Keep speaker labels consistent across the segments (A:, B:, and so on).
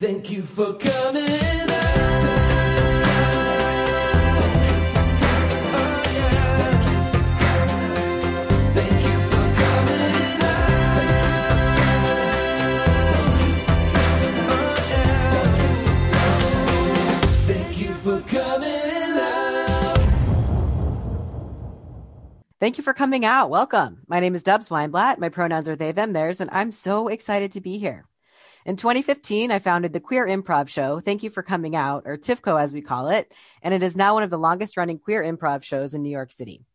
A: Thank you for coming out.
B: Thank you for coming out. Welcome. My name is Dubs Weinblatt. My pronouns are they, them, theirs, and I'm so excited to be here. In 2015, I founded the Queer Improv Show. Thank you for coming out, or TIFCO as we call it, and it is now one of the longest running queer improv shows in New York City.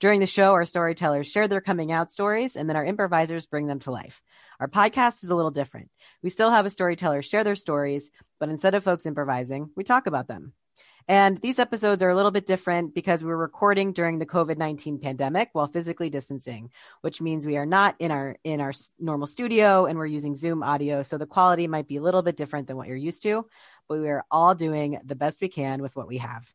B: During the show, our storytellers share their coming out stories, and then our improvisers bring them to life. Our podcast is a little different. We still have a storyteller share their stories, but instead of folks improvising, we talk about them. And these episodes are a little bit different because we're recording during the COVID-19 pandemic while physically distancing, which means we are not in our in our normal studio and we're using Zoom audio, so the quality might be a little bit different than what you're used to, but we are all doing the best we can with what we have.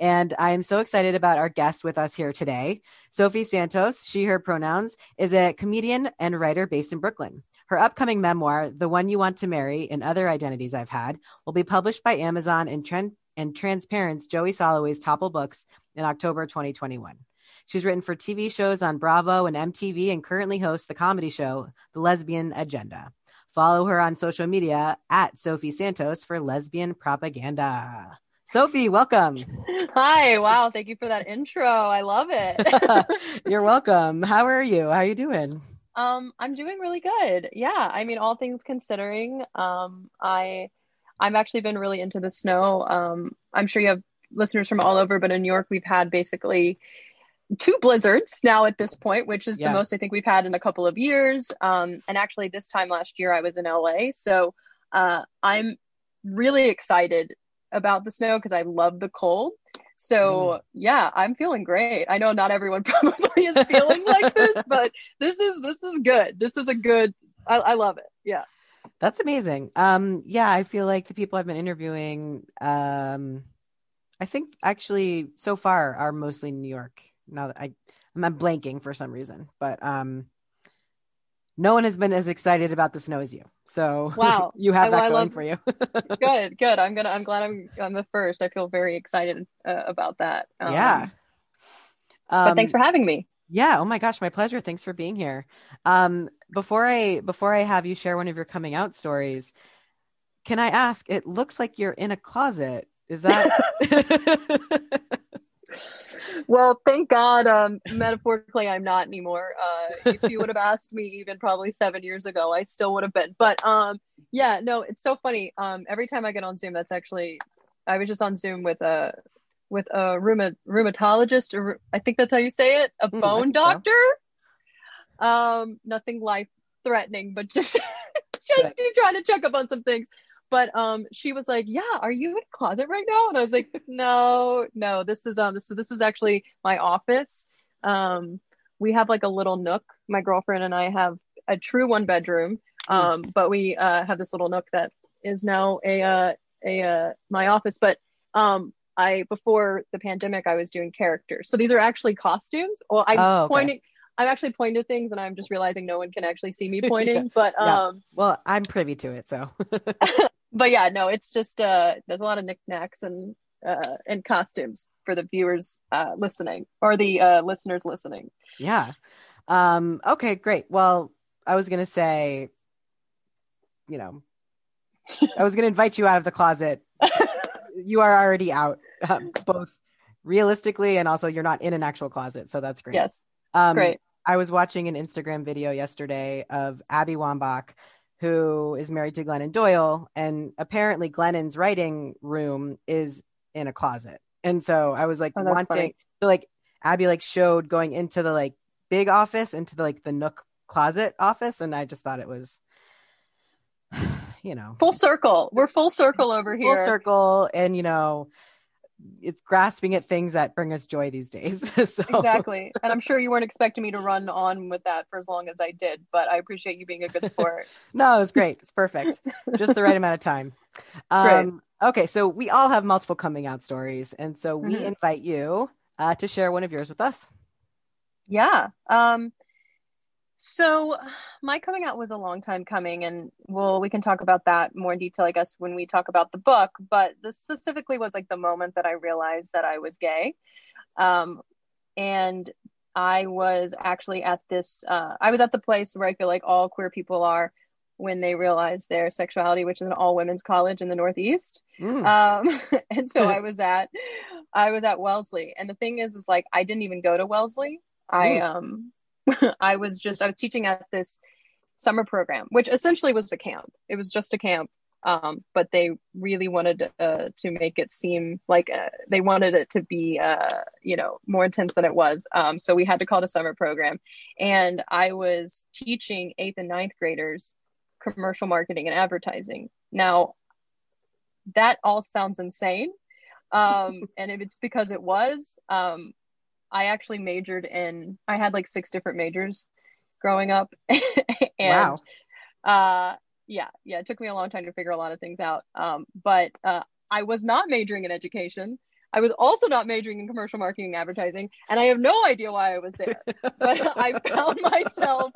B: And I am so excited about our guest with us here today. Sophie Santos, she, her pronouns, is a comedian and writer based in Brooklyn. Her upcoming memoir, The One You Want to Marry and Other Identities I've Had, will be published by Amazon and, Tran- and Transparent's Joey Soloway's Topple Books in October 2021. She's written for TV shows on Bravo and MTV and currently hosts the comedy show, The Lesbian Agenda. Follow her on social media at Sophie Santos for lesbian propaganda. Sophie, welcome.
C: Hi, wow, thank you for that intro. I love it.
B: You're welcome. How are you? How are you doing?
C: um, I'm doing really good. Yeah, I mean, all things considering, um, I I've actually been really into the snow. Um, I'm sure you have listeners from all over, but in New York, we've had basically two blizzards now at this point, which is
B: Yeah.
C: the most I think we've had in a couple of years. Um, and actually, this time last year, I was in LA, so uh, I'm really excited about the snow because I love the cold. So yeah, I'm feeling great. I know not everyone probably is feeling like this, but this is this is good. This is a good. I, I love it. Yeah.
B: That's amazing. Um, yeah, I feel like the people I've been interviewing, um, I think actually so far are mostly New York. Now that I, I'm blanking for some reason, but um, no one has been as excited about the snow as you. So
C: Wow.
B: you have
C: I-
B: that
C: I
B: going
C: love-
B: for you.
C: Good. Good. I'm gonna. I'm glad I'm. I'm the first. I feel very excited uh, about that. Um,
B: yeah.
C: But
B: Um,
C: thanks for having me.
B: Yeah, oh my gosh, my pleasure. Thanks for being here. Um, before I before I have you share one of your coming out stories, can I ask? It looks like you're in a closet. Is that
C: Well, thank God. Um, metaphorically, I'm not anymore. Uh, if you would have asked me even probably seven years ago, I still would have been. But um, yeah, no, it's so funny. Um, every time I get on Zoom, that's actually, I was just on Zoom with a with a rheuma, rheumatologist, or I think that's how you say it, a
B: Mm, I
C: bone
B: think so.
C: doctor. Um, nothing life threatening, but just just trying to check up on some things. But um, she was like, "Yeah, are you in a closet right now?" And I was like, "No, no. This is um, so this is actually my office. Um, we have like a little nook. My girlfriend and I have a true one bedroom. Um, but we uh have this little nook that is now a uh a uh my office. But um, I before the pandemic, I was doing characters. So these are actually costumes. Well, I'm
B: Oh, okay.
C: pointing. I'm actually pointing to things, and I'm just realizing no one can actually see me
B: Yeah.
C: pointing. But
B: Yeah.
C: um,
B: well? I'm privy to it, so
C: but yeah, no, it's just uh there's a lot of knickknacks and uh and costumes for the viewers uh listening or the uh listeners listening.
B: yeah. Um, okay, great. Well, I was gonna say, you know, I was gonna invite you out of the closet. you are already out, uh, both realistically and also you're not in an actual closet, so that's great.
C: Yes,
B: Um,
C: great.
B: I was watching an Instagram video yesterday of Abby Wambach, who is married to Glennon Doyle, and apparently Glennon's writing room is in a closet. And so I was like
C: Oh,
B: wanting, so like Abby like showed going into the like big office into the like the Nook closet office, and I just thought it was, you know,
C: Full circle. We're full circle over here full
B: circle, and you know, it's grasping at things that bring us joy these days. so
C: Exactly. And I'm sure you weren't expecting me to run on with that for as long as I did, but I appreciate you being a good sport.
B: No, it was great. It's perfect. Just the right amount of time. Um, okay, so we all have multiple coming out stories, and so we
C: Mhm.
B: invite you uh, to share one of yours with us.
C: Yeah. Um So my coming out was a long time coming, and well, we can talk about that more in detail, I guess, when we talk about the book. But this specifically was like the moment that I realized that I was gay, um, and I was actually at this. Uh, I was at the place where I feel like all queer people are when they realize their sexuality, which is an all women's college in the Northeast.
B: Mm.
C: Um, and so I was at, I was at Wellesley, and the thing is, is like I didn't even go to Wellesley. I um, I was just I was teaching at this summer program, which essentially was a camp. It was just a camp, um, but they really wanted uh, to make it seem like uh, they wanted it to be, uh, you know, more intense than it was. Um, so we had to call it a summer program, and I was teaching eighth and ninth graders commercial marketing and advertising. Now, that all sounds insane, um, and if it's because it was, um, I actually majored in. I had like six different majors growing up, and
B: wow.
C: uh, yeah, yeah, it took me a long time to figure a lot of things out. Um, but uh, I was not majoring in education. I was also not majoring in commercial marketing and advertising, and I have no idea why I was there. but I found myself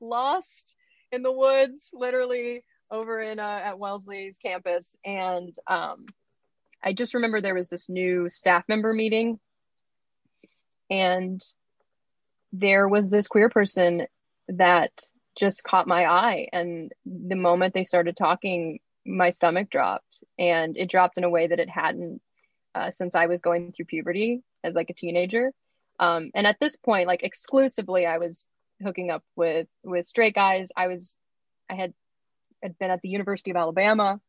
C: lost in the woods, literally over in uh, at Wellesley's campus, and um, I just remember there was this new staff member meeting, and there was this queer person that just caught my eye. And the moment they started talking my stomach dropped. And it dropped in a way that it hadn't uh, since i was going through puberty as like a teenager. Um, and at this point like exclusively i was hooking up with with straight guys. I was i had had been at the university of alabama.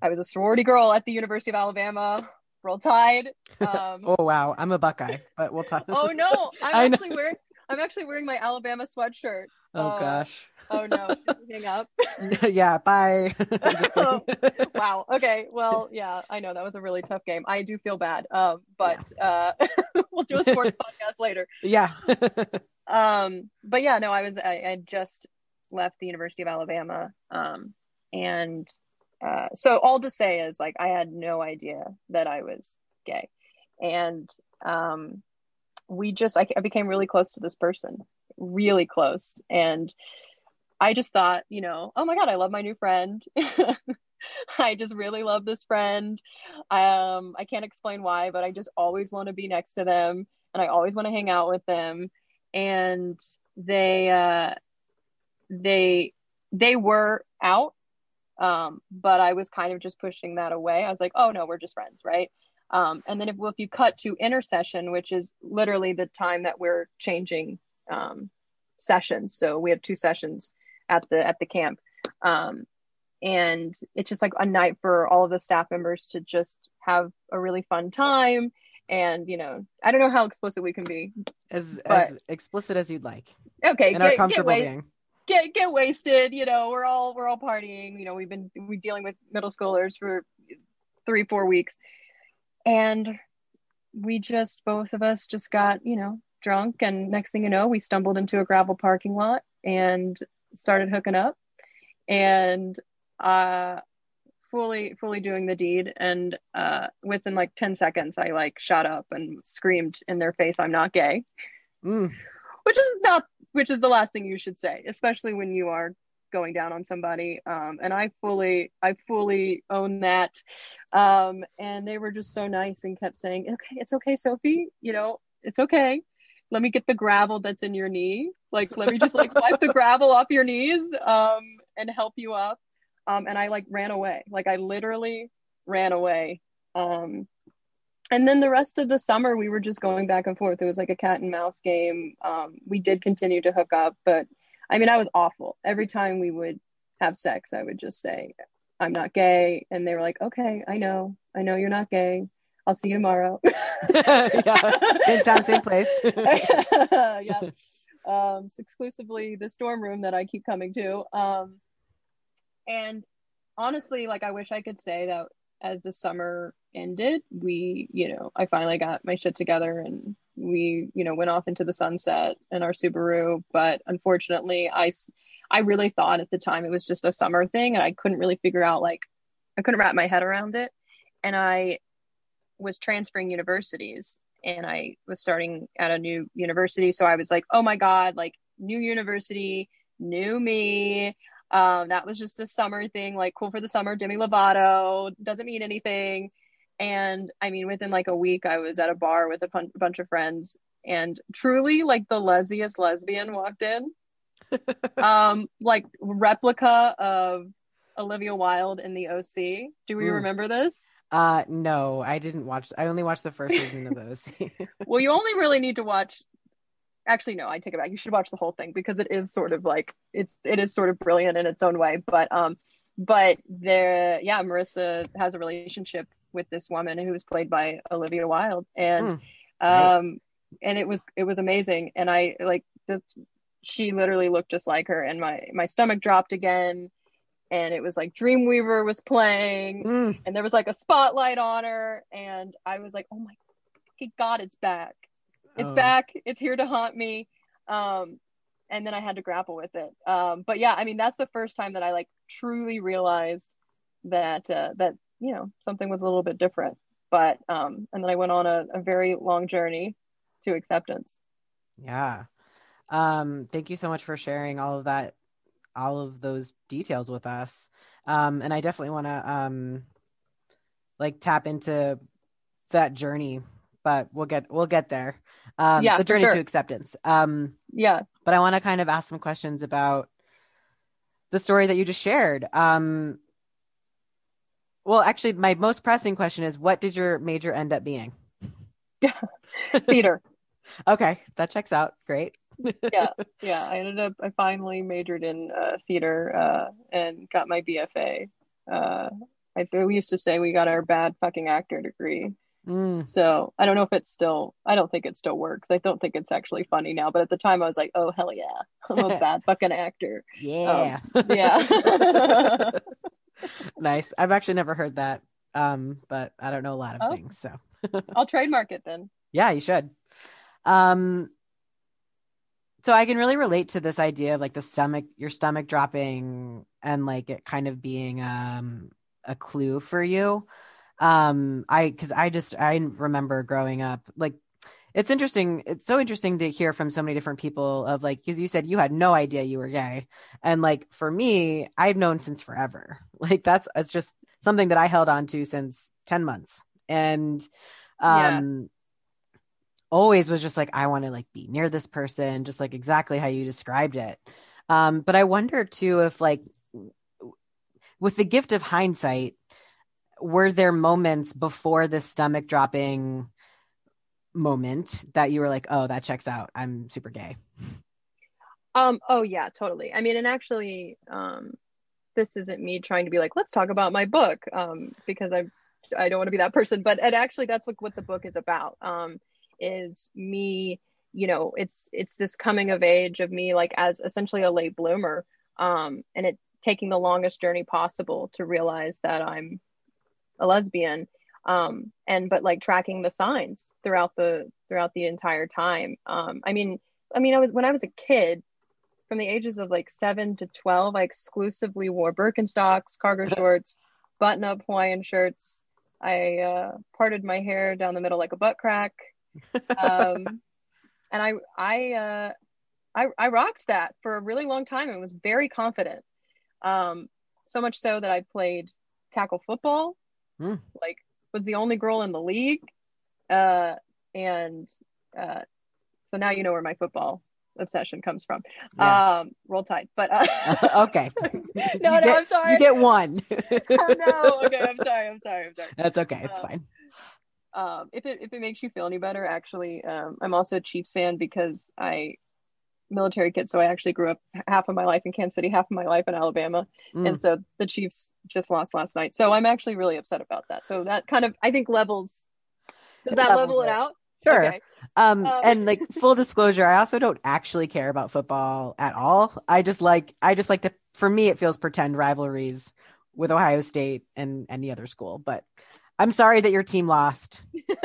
C: I was a sorority girl at the university of alabama roll tide um,
B: Oh wow, I'm a Buckeye, but we'll talk.
C: oh no i'm actually wearing i'm actually wearing my alabama sweatshirt
B: Oh
C: uh,
B: gosh.
C: oh no hang up
B: yeah. Bye. Kidding.
C: wow. Okay. Well, yeah, I know that was a really tough game. I do feel bad. Um, but uh, we'll do a sports podcast later.
B: yeah.
C: Um, but yeah, no, I was I, I just left the University of Alabama. Um, and uh, so all to say is like I had no idea that I was gay, and um, we just I, I became really close to this person, really close, and I just thought, you know, oh my god, I love my new friend. I just really love this friend. Um, I can't explain why, but I just always want to be next to them and I always want to hang out with them. And they uh they they were out. Um, but I was kind of just pushing that away. I was like, oh no, we're just friends, right? Um, and then if well, if you cut to intercession, which is literally the time that we're changing um, sessions, so we have two sessions at the at the camp, um, and it's just like a night for all of the staff members to just have a really fun time. And you know, I don't know how explicit we can be.
B: As
C: But-
B: as explicit as you'd like,
C: Okay,
B: in our
C: get, get,
B: comfortable being.
C: Get get wasted. You know, we're all we're all partying. You know, we've been we dealing with middle schoolers for three four weeks, and we just both of us just got you know drunk, and next thing you know, we stumbled into a gravel parking lot and started hooking up, and uh fully fully doing the deed and uh within like 10 seconds i like shot up and screamed in their face i'm not gay
B: Mm.
C: which is not which is the last thing you should say especially when you are going down on somebody. Um and i fully i fully own that. Um and they were just so nice and kept saying okay it's okay sophie you know it's okay. Let me get the gravel that's in your knee. Like let me just like wipe the gravel off your knees um and help you up. Um and i like ran away. Like i literally ran away. Um and then the rest of the summer we were just going back and forth it was like a cat and mouse game um we did continue to hook up but i mean i was awful every time we would have sex i would just say i'm not gay and they were like okay i know i know you're not gay i'll see you tomorrow
B: yeah. Same time, same place.
C: yeah. Um, it's exclusively this dorm room that I keep coming to. Um, and honestly, like I wish I could say that as the summer ended, we, you know, I finally got my shit together and we, you know, went off into the sunset in our Subaru. But unfortunately, I, I really thought at the time it was just a summer thing and I couldn't really figure out like, I couldn't wrap my head around it. And I was transferring universities and I was starting at a new university. So I was like, oh my God, like new university, new me. Um, that was just a summer thing, like cool for the summer. Demi Lovato doesn't mean anything. And I mean, within like a week, I was at a bar with a pun- bunch of friends, and truly, like the lesiest lesbian walked in, um, like replica of Olivia Wilde in the OC. Do we
B: Mm.
C: remember this?
B: Uh, no, I didn't watch. I only watched the first season of those.
C: Well, you only really need to watch. Actually, no, I take it back. You should watch the whole thing because it is sort of like it's it is sort of brilliant in its own way. But um, but there, yeah, Marissa has a relationship with this woman who was played by Olivia Wilde, and
B: Mm, right.
C: um, and it was it was amazing. And I like this. She literally looked just like her, and my my stomach dropped again. And it was like Dreamweaver was playing,
B: Mm,
C: and there was like a spotlight on her and i was like oh my god it's back it's
B: Oh.
C: back it's here to haunt me um and then i had to grapple with it um but yeah i mean that's the first time that i like truly realized that uh that you know something was a little bit different but um and then i went on a, a very long journey to acceptance
B: Yeah. Um, thank you so much for sharing all of that, all of those details with us. Um, and I definitely want to um, like tap into that journey, but we'll get we'll get there. Um,
C: Yeah,
B: the journey
C: sure.
B: to acceptance. Um,
C: yeah
B: but I want to kind of ask some questions about the story that you just shared. Um, well, actually, my most pressing question is, what did your major end up being?
C: theater
B: Okay, that checks out. Great.
C: yeah yeah i ended up i finally majored in uh, theater uh, and got my bfa uh, I, we used to say we got our bad fucking actor degree
B: Mm,
C: so i don't know if it's still i don't think it still works i don't think it's actually funny now but at the time i was like oh hell yeah i'm a bad fucking actor
B: yeah.
C: yeah
B: nice. I've actually never heard that. Um, but I don't know a lot of
C: Oh.
B: things. So
C: i'll trademark it then
B: yeah, you should. Um, so I can really relate to this idea of like the stomach, your stomach dropping, and like it kind of being um a clue for you. Um, I because I just I remember growing up like. It's interesting. It's so interesting to hear from so many different people of like, because you said you had no idea you were gay. And like, for me, I've known since forever. Like, that's, it's just something that I held on to since 10 months. And,
C: Yeah.
B: um, always was just like i want to like be near this person just like exactly how you described it um but i wonder too if like with the gift of hindsight were there moments before the stomach dropping moment that you were like oh that checks out i'm super gay
C: Um, oh yeah, totally. I mean, and actually, um, this isn't me trying to be like, let's talk about my book, um, because I, I don't want to be that person. But and actually, that's what what the book is about. Um, is me, you know, it's it's this coming of age of me, like as essentially a late bloomer, um, and it taking the longest journey possible to realize that I'm a lesbian, um, and but like tracking the signs throughout the throughout the entire time. Um, I mean, I mean, I was when I was a kid from the ages of like seven to 12, I exclusively wore Birkenstocks, cargo shorts, button up Hawaiian shirts. I uh, parted my hair down the middle like a butt crack. Um, and I, I, uh, I, I rocked that for a really long time and was very confident. Um, so much so that I played tackle football,
B: Hmm.
C: like was the only girl in the league. Uh, and uh, so now you know where my football obsession comes from.
B: Yeah.
C: Um, roll tide, but uh,
B: okay
C: no,
B: You
C: no,
B: get-
C: I'm sorry.
B: you get one
C: oh no, okay, I'm sorry, I'm sorry, I'm sorry.
B: that's okay it's
C: Uh,
B: fine
C: Um, if it if it makes you feel any better, actually, um, I'm also a Chiefs fan because I military kid, so I actually grew up half of my life in Kansas City, half of my life in Alabama,
B: Mm.
C: and so the Chiefs just lost last night. So I'm actually really upset about that. So that kind of I think levels. Does that
B: levels
C: level it
B: it.
C: out?
B: Sure.
C: Okay.
B: Um,
C: Um,
B: and like full disclosure, I also don't actually care about football at all. I just like I just like the for me it feels pretend rivalries with Ohio State and any other school. But I'm sorry that your team lost.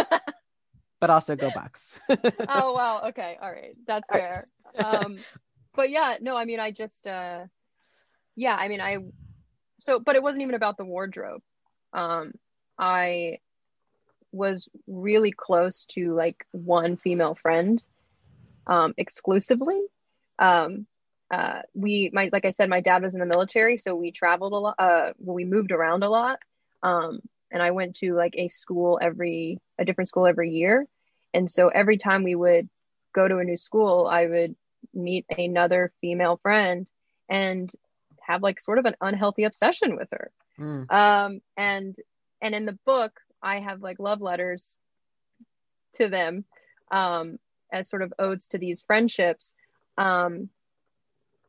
B: but also go Bucks.
C: oh wow okay all right that's
B: All
C: fair um but yeah no i mean i just uh yeah i mean i so but it wasn't even about the wardrobe um i was really close to like one female friend um exclusively um, uh, we my like I said, my dad was in the military, so we traveled a lot. Uh, we moved around a lot. Um, and I went to like a school every a different school every year, and so every time we would go to a new school, I would meet another female friend and have like sort of an unhealthy obsession with her.
B: Mm.
C: Um, and and in the book, I have like love letters to them um, as sort of odes to these friendships. Um,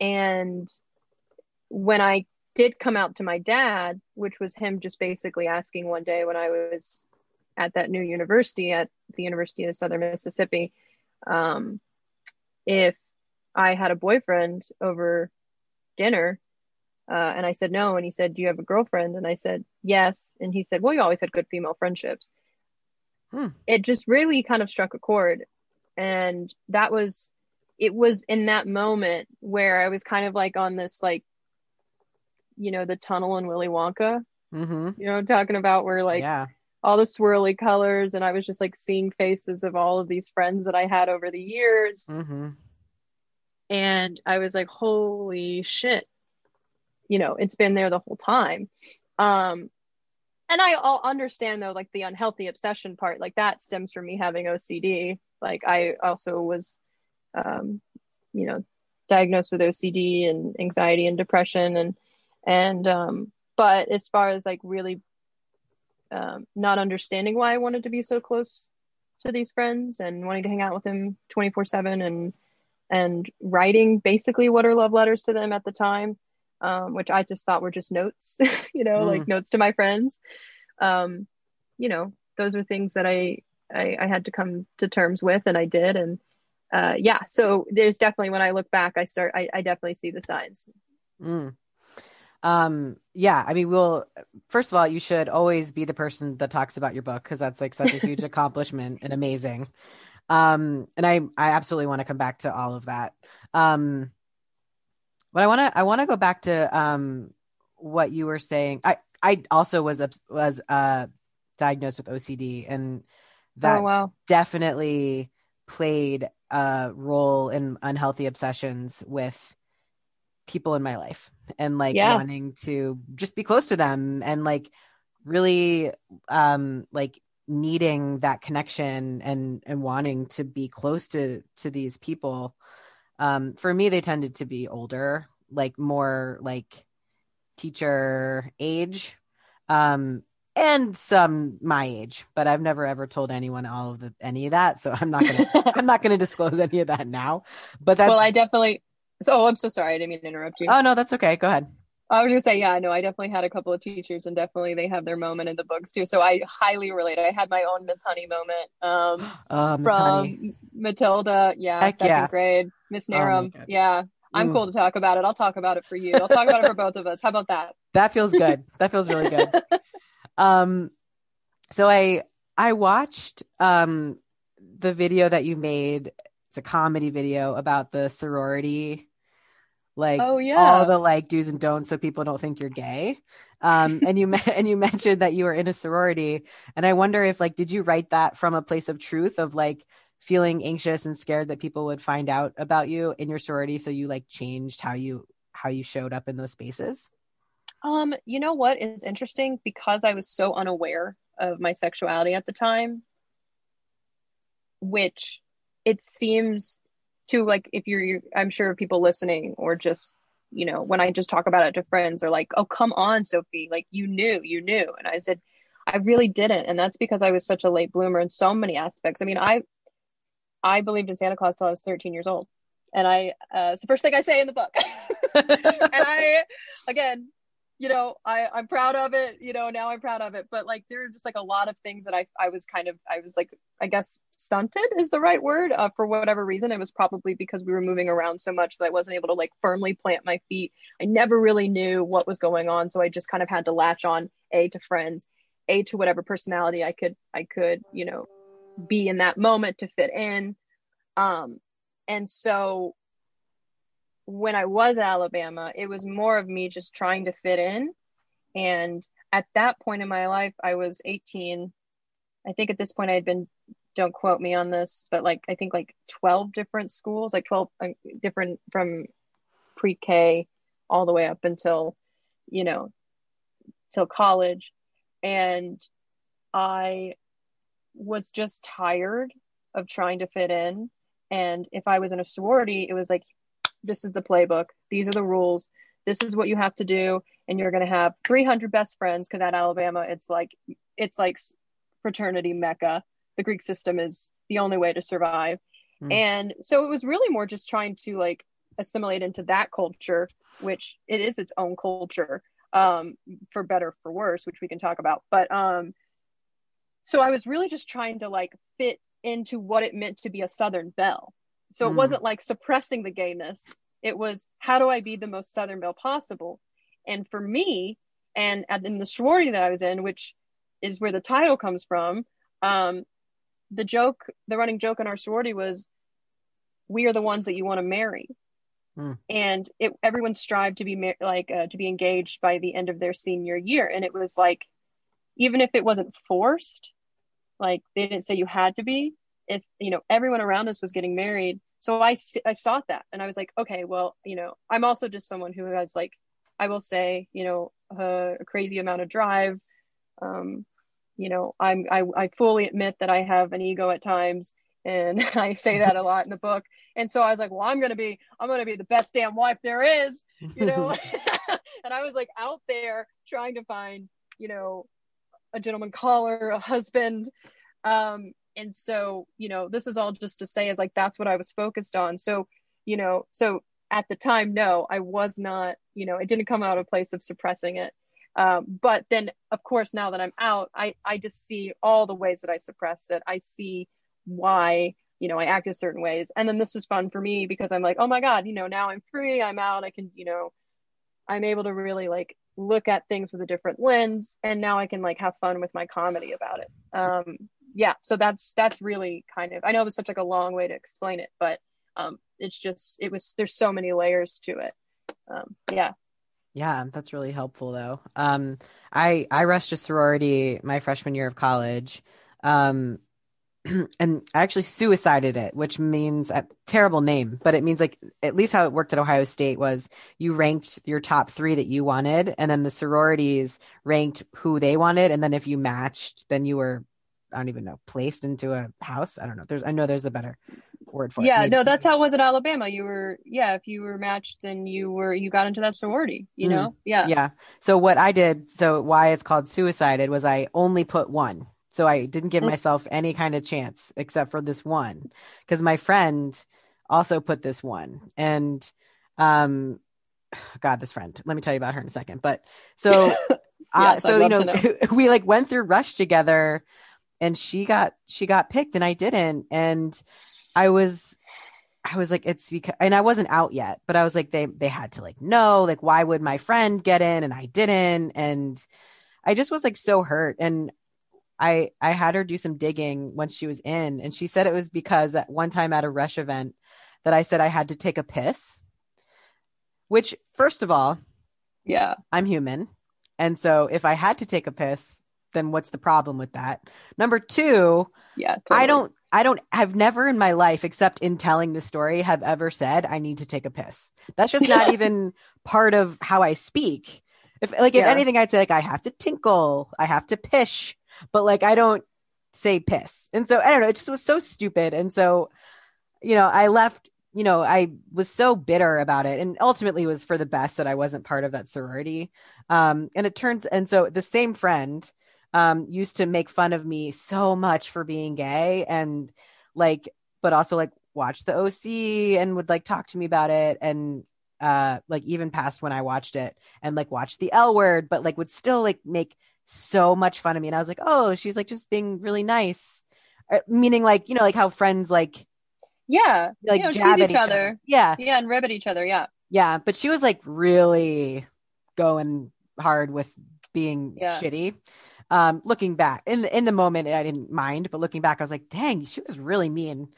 C: and when I did come out to my dad, which was him just basically asking one day when I was at that new university at the University of Southern Mississippi, um, if I had a boyfriend over dinner. Uh, and I said no. And he said, Do you have a girlfriend? And I said, Yes. And he said, Well, you always had good female friendships.
B: Hmm.
C: It just really kind of struck a chord. And that was, it was in that moment where I was kind of like on this, like, you know, the tunnel in Willy Wonka,
B: hmm
C: you know, talking about where like
B: yeah.
C: all the swirly colors. And I was just like seeing faces of all of these friends that I had over the years.
B: hmm
C: and I was like, holy shit, you know, it's been there the whole time. Um, and I all understand though, like the unhealthy obsession part, like that stems from me having OCD. Like I also was, um, you know, diagnosed with OCD and anxiety and depression and, and, um, but as far as like really, um, not understanding why I wanted to be so close to these friends and wanting to hang out with them 24 seven and, and writing basically what are love letters to them at the time, um, which I just thought were just notes, you know,
B: Mm.
C: like notes to my friends. Um, you know, those are things that I, I I had to come to terms with, and I did. And uh, yeah, so there's definitely when I look back, I start, I, I definitely see the signs.
B: Mm. Um, yeah, I mean, we'll first of all, you should always be the person that talks about your book because that's like such a huge accomplishment and amazing. Um, and I I absolutely want to come back to all of that. Um, but I want to I want to go back to um what you were saying. I I also was a, was uh diagnosed with OCD and that
C: oh wow,
B: definitely played a role in unhealthy obsessions with people in my life and like
C: Yeah.
B: wanting to just be close to them and like really um like needing that connection and and wanting to be close to to these people um for me they tended to be older like more like teacher age um and some my age but i've never ever told anyone all of the any of that so i'm not gonna i'm not gonna disclose any of that now but that's
C: well, I definitely. So, oh, I'm so sorry. I didn't mean to interrupt you.
B: oh no that's okay go ahead
C: I was gonna say, yeah, no, I definitely had a couple of teachers, and definitely they have their moment in the books too. So I highly relate. I had my own Miss Honey moment um,
B: uh,
C: from
B: Honey.
C: Matilda, yeah,
B: Heck
C: second
B: yeah.
C: grade, Miss
B: Oh
C: Narum,
B: God.
C: yeah. I'm cool to talk about it. I'll talk about it for you. I'll talk about it for both of us. How about that?
B: that feels good that feels really good um so i i watched um the video that you made it's a comedy video about the sorority like
C: Oh yeah.
B: all the like do's and don'ts so people don't think you're gay. Um and you and you mentioned that you were in a sorority and i wonder if like did you write that from a place of truth of like feeling anxious and scared that people would find out about you in your sorority so you like changed how you how you showed up in those spaces?
C: Um, you know what? Is interesting because I was so unaware of my sexuality at the time, which it seems to like if you're, you I'm sure people listening or just you know when I just talk about it to friends they're like, oh come on Sophie, like you knew, you knew, and I said I really didn't, and that's because I was such a late bloomer in so many aspects. I mean, I I believed in Santa Claus till I was 13 years old, and I uh, it's the first thing I say in the book, and I again you know i i'm proud of it you know now i'm proud of it. But like there are just like a lot of things that i i was kind of i was like i guess stunted is the right word uh, for whatever reason. It was probably because we were moving around so much that i wasn't able to like firmly plant my feet. I never really knew what was going on so i just kind of had to latch on a to friends a to whatever personality i could i could you know be in that moment to fit in. Um and so when I was Alabama, it was more of me just trying to fit in. And at that point in my life, I was 18. I think at this point I had been don't quote me on this, but like I think like 12 different schools, like 12 uh, different from pre-K all the way up until, you know, till college. And I was just tired of trying to fit in. And if I was in a sorority, it was like, this is the playbook. These are the rules. This is what you have to do. And you're going to have 300 best friends because at Alabama, it's like, it's like fraternity mecca. The Greek system is the only way to survive.
B: Hmm.
C: And so it was really more just trying to like assimilate into that culture, which it is its own culture, um, for better for worse, which we can talk about. But um, so I was really just trying to like fit into what it meant to be a Southern belle. So it
B: Mm.
C: wasn't like suppressing the gayness. It was how do I be the most Southern belle possible? And for me, and in the sorority that I was in, which is where the title comes from, um, the joke, the running joke in our sorority was, "We are the ones that you want to marry,"
B: Hmm.
C: and it everyone strived to be mar- like uh, to be engaged by the end of their senior year, and it was like, even if it wasn't forced, like they didn't say you had to be. If you know everyone around us was getting married, so i i sought that, and I was like, okay, well, you know, I'm also just someone who has like, I will say, you know, a, a crazy amount of drive. Um, you know, I'm I I fully admit that I have an ego at times, and I say that a lot in the book. And so I was like, well, I'm gonna be I'm gonna be the best damn wife there is, you know. and I was like out there trying to find, you know, a gentleman caller, a husband. Um, and so, you know, this is all just to say is like that's what I was focused on. So, you know, so at the time, no, I was not, you know, it didn't come out of a place of suppressing it. Um, but then of course now that I'm out, I, I just see all the ways that I suppressed it. I see why, you know, I act acted certain ways. And then this is fun for me because I'm like, oh my God, you know, now I'm free, I'm out, I can, you know, I'm able to really like look at things with a different lens and now I can like have fun with my comedy about it. Um yeah, so that's that's really kind of I know it was such like a long way to explain it, but um it's just it was there's so many layers to it. Um yeah.
B: Yeah, that's really helpful though. Um, I I rushed a sorority my freshman year of college, um, and I actually suicided it, which means a terrible name, but it means like at least how it worked at Ohio State was you ranked your top three that you wanted, and then the sororities ranked who they wanted, and then if you matched, then you were I don't even know placed into a house. I don't know. There's I know there's a better word for it.
C: Yeah, no, that's how it was at Alabama. You were yeah, if you were matched then you were you got into that sorority, you know? Yeah.
B: Yeah. So what I did, so why it's called suicided was I only put one. So I didn't give
C: Mm.
B: myself any kind of chance except for this one because my friend also put this one and um god this friend let me tell you about her in a second but so uh,
C: Yes,
B: so you know, we like went through rush together and she got she got picked and I didn't and I was I was like it's because and I wasn't out yet but I was like they they had to like know like why would my friend get in and I didn't and I just was like so hurt and I I had her do some digging once she was in and she said it was because at one time at a rush event that I said I had to take a piss which first of all
C: Yeah.
B: I'm human. And so if I had to take a piss, then what's the problem with that? Number two,
C: Yeah.
B: I don't, I don't, have never in my life, except in telling the story, have ever said I need to take a piss. That's just not even part of how I speak. If like, if
C: Yeah.
B: anything, I'd say like, I have to tinkle, I have to pish, but like, I don't say piss. And so I don't know, it just was so stupid. And so, you know, I left, you know, I was so bitter about it and ultimately it was for the best that I wasn't part of that sorority. Um, and it turns, and so the same friend, um, used to make fun of me so much for being gay and like, but also like watch the OC and would like talk to me about it. And, uh, like even past when I watched it and like watched the L word, but like would still like make so much fun of me. And I was like, oh, she's like just being really nice. Uh, meaning like, you know, like how friends like,
C: Yeah.
B: like
C: you know,
B: jab at
C: each other.
B: Yeah.
C: Yeah, and rib at each other. Yeah.
B: Yeah. But she was like really going hard with being
C: Yeah.
B: shitty. Um, looking back in the in the moment, I didn't mind, but looking back, I was like, dang, she was really mean.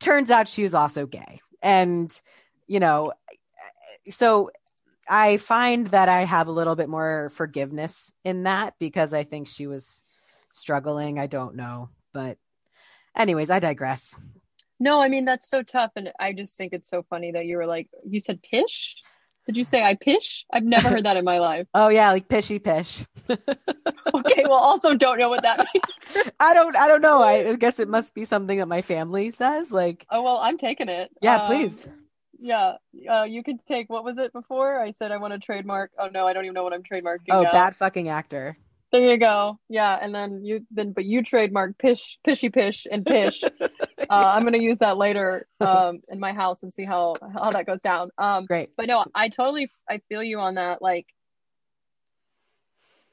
B: Turns out she was also gay. And, you know, so I find that I have a little bit more forgiveness in that because I think she was struggling. I don't know. But Anyways, I digress.
C: No, I mean that's so tough, and I just think it's so funny that you were like, you said pish. Did you say I pish? I've never heard that in my life.
B: Oh yeah, like pishy pish.
C: Okay, well, also don't know what that means.
B: I don't I don't know. I guess it must be something that my family says. Like,
C: oh well, I'm taking it.
B: yeah,
C: Um,
B: please.
C: Yeah, uh, you can take. What was it before? I said I want to trademark. Oh no, I don't even know what I'm trademarking.
B: Oh,
C: now.
B: bad fucking actor.
C: There you go. Yeah, and then you then, but you trademark pish, pishy pish, and pish. uh, I'm gonna use that later um, in my house and see how how that goes down. Um,
B: Great.
C: but no, I totally I feel you on that. Like,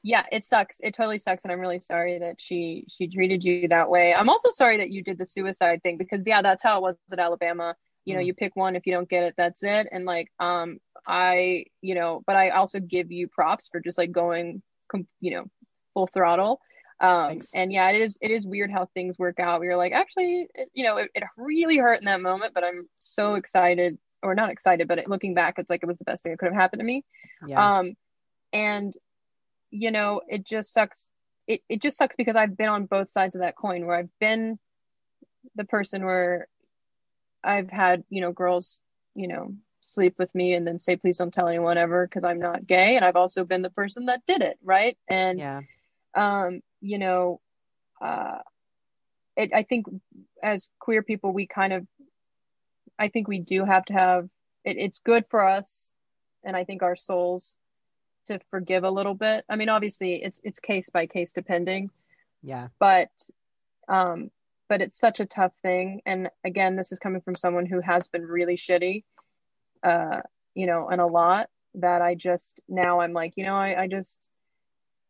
C: yeah, it sucks. It totally sucks, and I'm really sorry that she she treated you that way. I'm also sorry that you did the suicide thing because yeah, that's how it was at Alabama. You know,
B: Mm.
C: you pick one. If you don't get it, that's it. And like, um, I you know, but I also give you props for just like going, you know, full throttle. Um,
B: Thanks.
C: and yeah, it is it is weird how things work out. We were like, actually, it, you know, it, it really hurt in that moment, but I'm so excited, or not excited, but looking back, it's like it was the best thing that could have happened to me.
B: Yeah.
C: Um, and you know, it just sucks. It it just sucks because I've been on both sides of that coin where I've been the person where I've had, you know, girls, you know, sleep with me and then say, please don't tell anyone ever because I'm not gay. And I've also been the person that did it, right? And
B: yeah.
C: um, you know, uh, it, I think as queer people, we kind of, I think we do have to have, it, it's good for us and I think our souls to forgive a little bit. I mean, obviously it's, it's case by case depending,
B: Yeah.
C: but, um, but it's such a tough thing. And again, this is coming from someone who has been really shitty, uh, you know, and a lot that I just, now I'm like, you know, I, I just,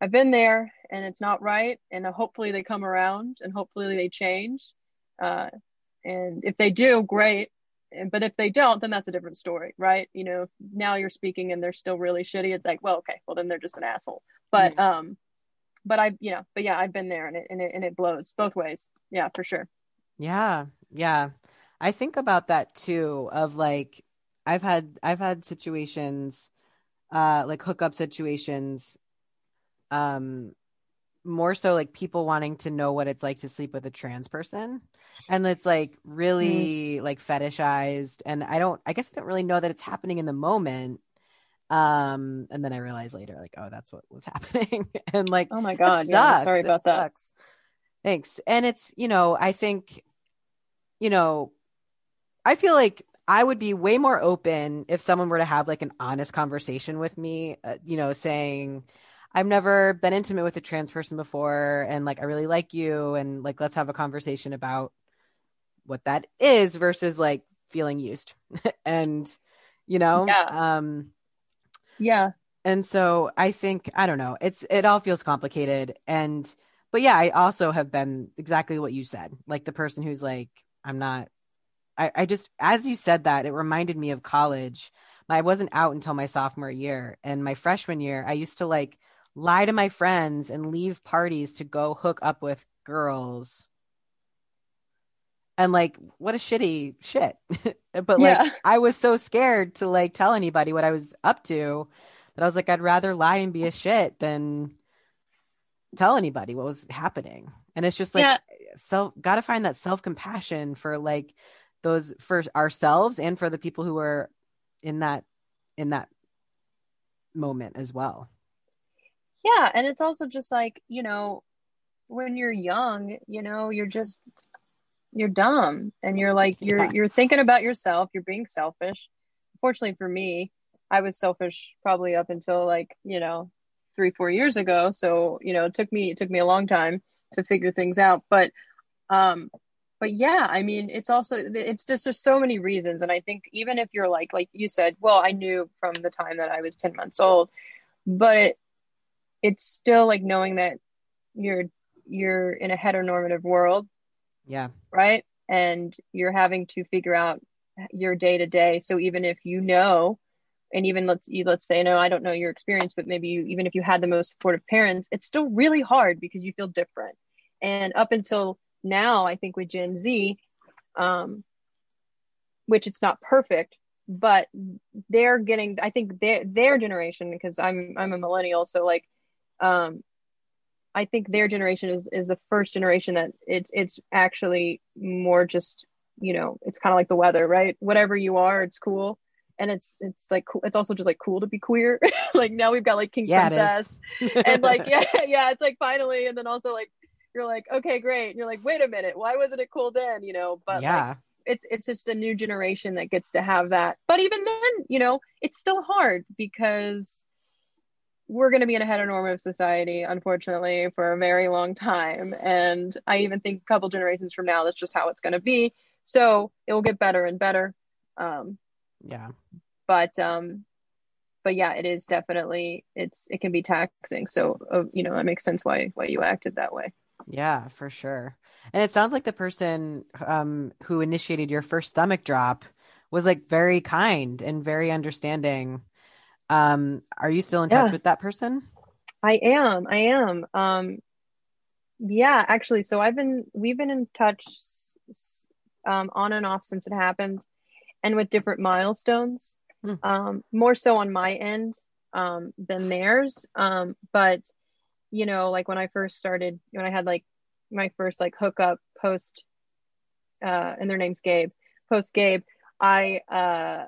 C: I've been there and it's not right. And uh, hopefully they come around and hopefully they change. Uh, and if they do, great. And, but if they don't, then that's a different story, right? You know, now you're speaking and they're still really shitty. It's like, well, okay, well then they're just an asshole. But, um, but I, you know, but yeah, I've been there and it, and it, and it blows both ways. Yeah, for sure.
B: Yeah, yeah. I think about that too of like I've had I've had situations uh like hookup situations um more so like people wanting to know what it's like to sleep with a trans person and it's like really like fetishized and I don't I guess I don't really know that it's happening in the moment um and then I realized later like oh that's what was happening and like
C: Oh my God. Yeah, sorry
B: It
C: about that.
B: sucks. Thanks. And it's, you know, I think, you know, I feel like I would be way more open if someone were to have like an honest conversation with me, uh, you know, saying, I've never been intimate with a trans person before and like I really like you and like let's have a conversation about what that is versus like feeling used. and you know,
C: Yeah.
B: um
C: Yeah.
B: and so I think I don't know. It's it all feels complicated and but yeah, I also have been exactly what you said. Like the person who's like, I'm not I, I just as you said that, it reminded me of college. I wasn't out until my sophomore year. And my freshman year, I used to like lie to my friends and leave parties to go hook up with girls. And like, what a shitty shit. but like,
C: Yeah.
B: I was so scared to like tell anybody what I was up to that I was like, I'd rather lie and be a shit than tell anybody what was happening. And it's just like,
C: Yeah.
B: self, got to find that self compassion for like those for ourselves and for the people who are in that in that moment as well.
C: Yeah, and it's also just like, you know, when you're young, you know, you're just you're dumb and you're like you're
B: Yeah.
C: you're thinking about yourself, you're being selfish. Fortunately for me, I was selfish probably up until like, you know, 3 4 years ago, so, you know, it took me it took me a long time to figure things out, but um but yeah, I mean, it's also it's just there's so many reasons. And I think even if you're like like you said, well, I knew from the time that I was 10 months old, but it it's still like knowing that you're you're in a heteronormative world.
B: Yeah.
C: right? And you're having to figure out your day to day so even if you know and even let's you let's say no i don't know your experience but maybe you even if you had the most supportive parents it's still really hard because you feel different. And up until now i think with gen z um which it's not perfect but they're getting i think their their generation because i'm i'm a millennial so like um I think their generation is is the first generation that it's it's actually more just you know it's kind of like the weather, right? Whatever you are, it's cool, and it's it's like cool. It's also just like cool to be queer. like now we've got like King
B: Yeah,
C: Princess, and like yeah yeah it's like finally, and then also like you're like okay great, and you're like wait a minute, why wasn't it cool then? You know, but like, it's it's just a new generation that gets to have that. But even then, you know, it's still hard because we're going to be in a heteronormative society, unfortunately, for a very long time. And I even think a couple generations from now, that's just how it's going to be. So it will get better and better. Um,
B: yeah.
C: but um, but yeah, it is definitely it's it can be taxing. So uh, you know, that makes sense why why you acted that way.
B: Yeah, for sure. And it sounds like the person um who initiated your first stomach drop was like very kind and very understanding. Um, are you still in touch with that person?
C: I am. I am. Um, yeah, actually, so I've been we've been in touch um, on and off since it happened, and with different milestones.
B: Hmm.
C: Um, more so on my end um, than theirs. Um, but you know, like when I first started, when I had like my first like hookup post, uh, and their name's Gabe, post Gabe, I uh,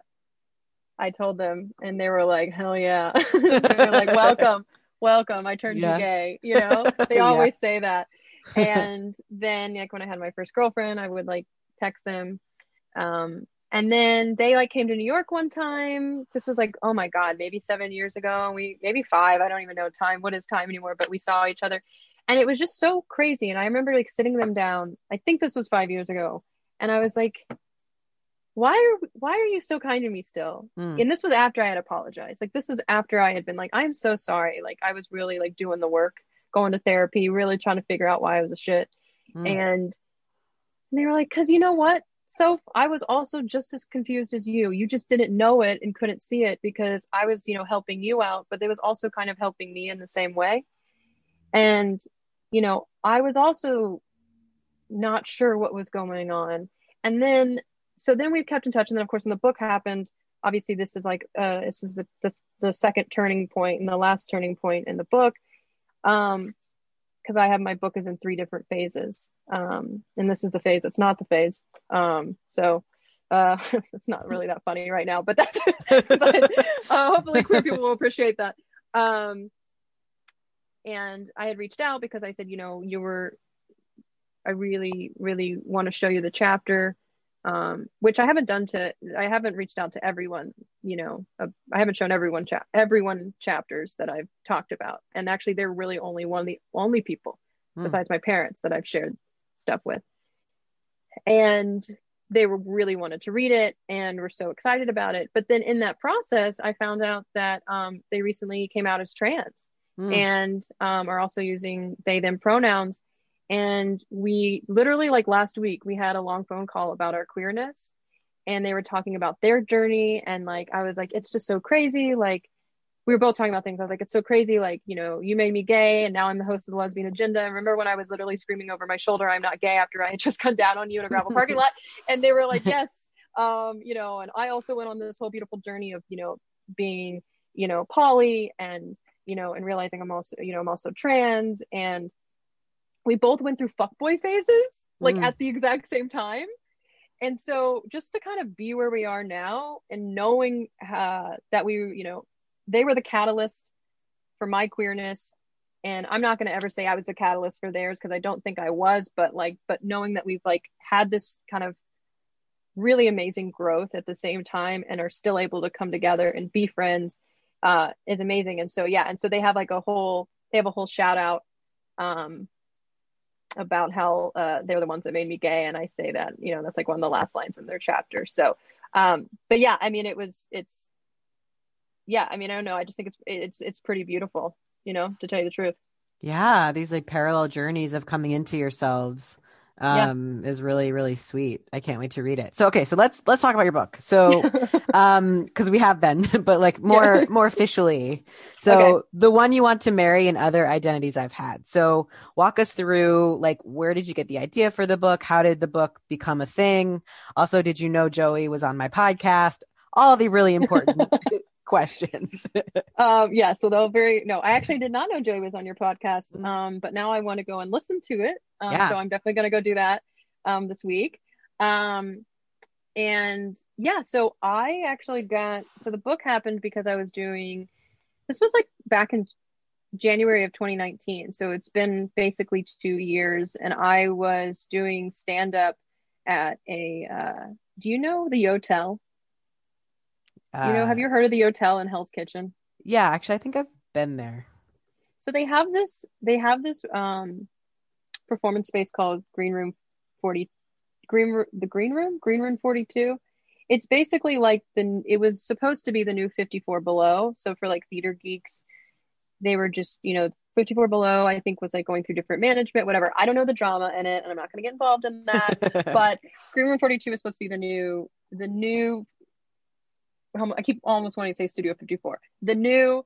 C: I told them, and they were like, "Hell yeah!" they were like, "Welcome." welcome i turned
B: Yeah.
C: you gay you know they
B: Yeah.
C: always say that and then like when i had my first girlfriend i would like text them um and then they like came to new york one time this was like oh my god maybe seven years ago And we maybe five i don't even know time what is time anymore but we saw each other and it was just so crazy and i remember like sitting them down i think this was five years ago and i was like why are why are you so kind to me still
B: Hmm.
C: and this was after I had apologized. Like this is after I had been like, I'm so sorry. Like I was really like doing the work, going to therapy, really trying to figure out why I was a shit.
B: Hmm.
C: And they were like, cause you know what? So I was also just as confused as you. You just didn't know it and couldn't see it because I was, you know, helping you out, but it was also kind of helping me in the same way. And, you know, I was also not sure what was going on. And then, so then we've kept in touch. And then, of course, when the book happened, obviously, this is like, uh, this is the, the, the second turning point and the last turning point in the book. Um, because I have my book is in three different phases. Um, and this is the phase that's not the phase. Um, so uh, it's not really that funny right now, but that's, but uh, hopefully queer people will appreciate that. Um, and I had reached out because I said, you know, you were, I really, really want to show you the chapter, um, which I haven't done to, I haven't reached out to everyone, you know, uh, I haven't shown everyone, cha- everyone chapters that I've talked about. And actually, they're really only one of the only people
B: Hmm.
C: besides my parents that I've shared stuff with. And they were really wanted to read it and were so excited about it. But then in that process, I found out that um, they recently came out as trans
B: Hmm.
C: and um, are also using they them pronouns and we literally like last week we had a long phone call about our queerness and they were talking about their journey and like i was like it's just so crazy like we were both talking about things. I was like it's so crazy like you know you made me gay and now i'm the host of the lesbian agenda. And remember when i was literally screaming over my shoulder i'm not gay after i had just come down on you in a gravel parking lot? And they were like yes um you know and i also went on this whole beautiful journey of you know being you know poly and you know and realizing i'm also you know i'm also trans and we both went through fuckboy phases like
B: Mm.
C: at the exact same time. And so just to kind of be where we are now and knowing uh, that we you know they were the catalyst for my queerness. And i'm not going to ever say i was the catalyst for theirs because i don't think i was but like but knowing that we've like had this kind of really amazing growth at the same time and are still able to come together and be friends uh, is amazing. And so yeah and so they have like a whole they have a whole shout out um, about how uh, they're the ones that made me gay and i say that you know that's like one of the last lines in their chapter. So um but yeah i mean it was it's yeah i mean i don't know i just think it's it's it's pretty beautiful you know to tell you the truth.
B: Yeah, these like parallel journeys of coming into yourselves
C: Yeah.
B: um is really really sweet. I can't wait to read it. So okay, so let's let's talk about your book. So um because we have been but like more
C: Yeah.
B: more officially. So
C: Okay.
B: the one you want to marry and other identities I've had. So walk us through like where did you get the idea for the book? How did the book become a thing? Also, did you know Joey was on my podcast? All the really important questions.
C: Um, yeah, so they'll very no, I actually did not know Joey was on your podcast. Um, but now I want to go and listen to it. Um,
B: Yeah.
C: so I'm definitely gonna go do that um this week. Um, and yeah, so I actually got so the book happened because I was doing this was like back in January of 2019. So it's been basically two years, and I was doing stand up at a. Uh, do you know the Yotel? You know, have
B: Uh,
C: you heard of the hotel in Hell's Kitchen?
B: Yeah, actually, I think I've been there.
C: So they have this. They have this um, performance space called Green Room 40. Green the Green Room, Green Room 42. It's basically like the. It was supposed to be the new 54 Below. So for like theater geeks, they were just you know 54 Below. I think was like going through different management, whatever. I don't know the drama in it, and I'm not going to get involved in that. but Green Room 42 is supposed to be the new the new I keep almost wanting to say Studio 54. The new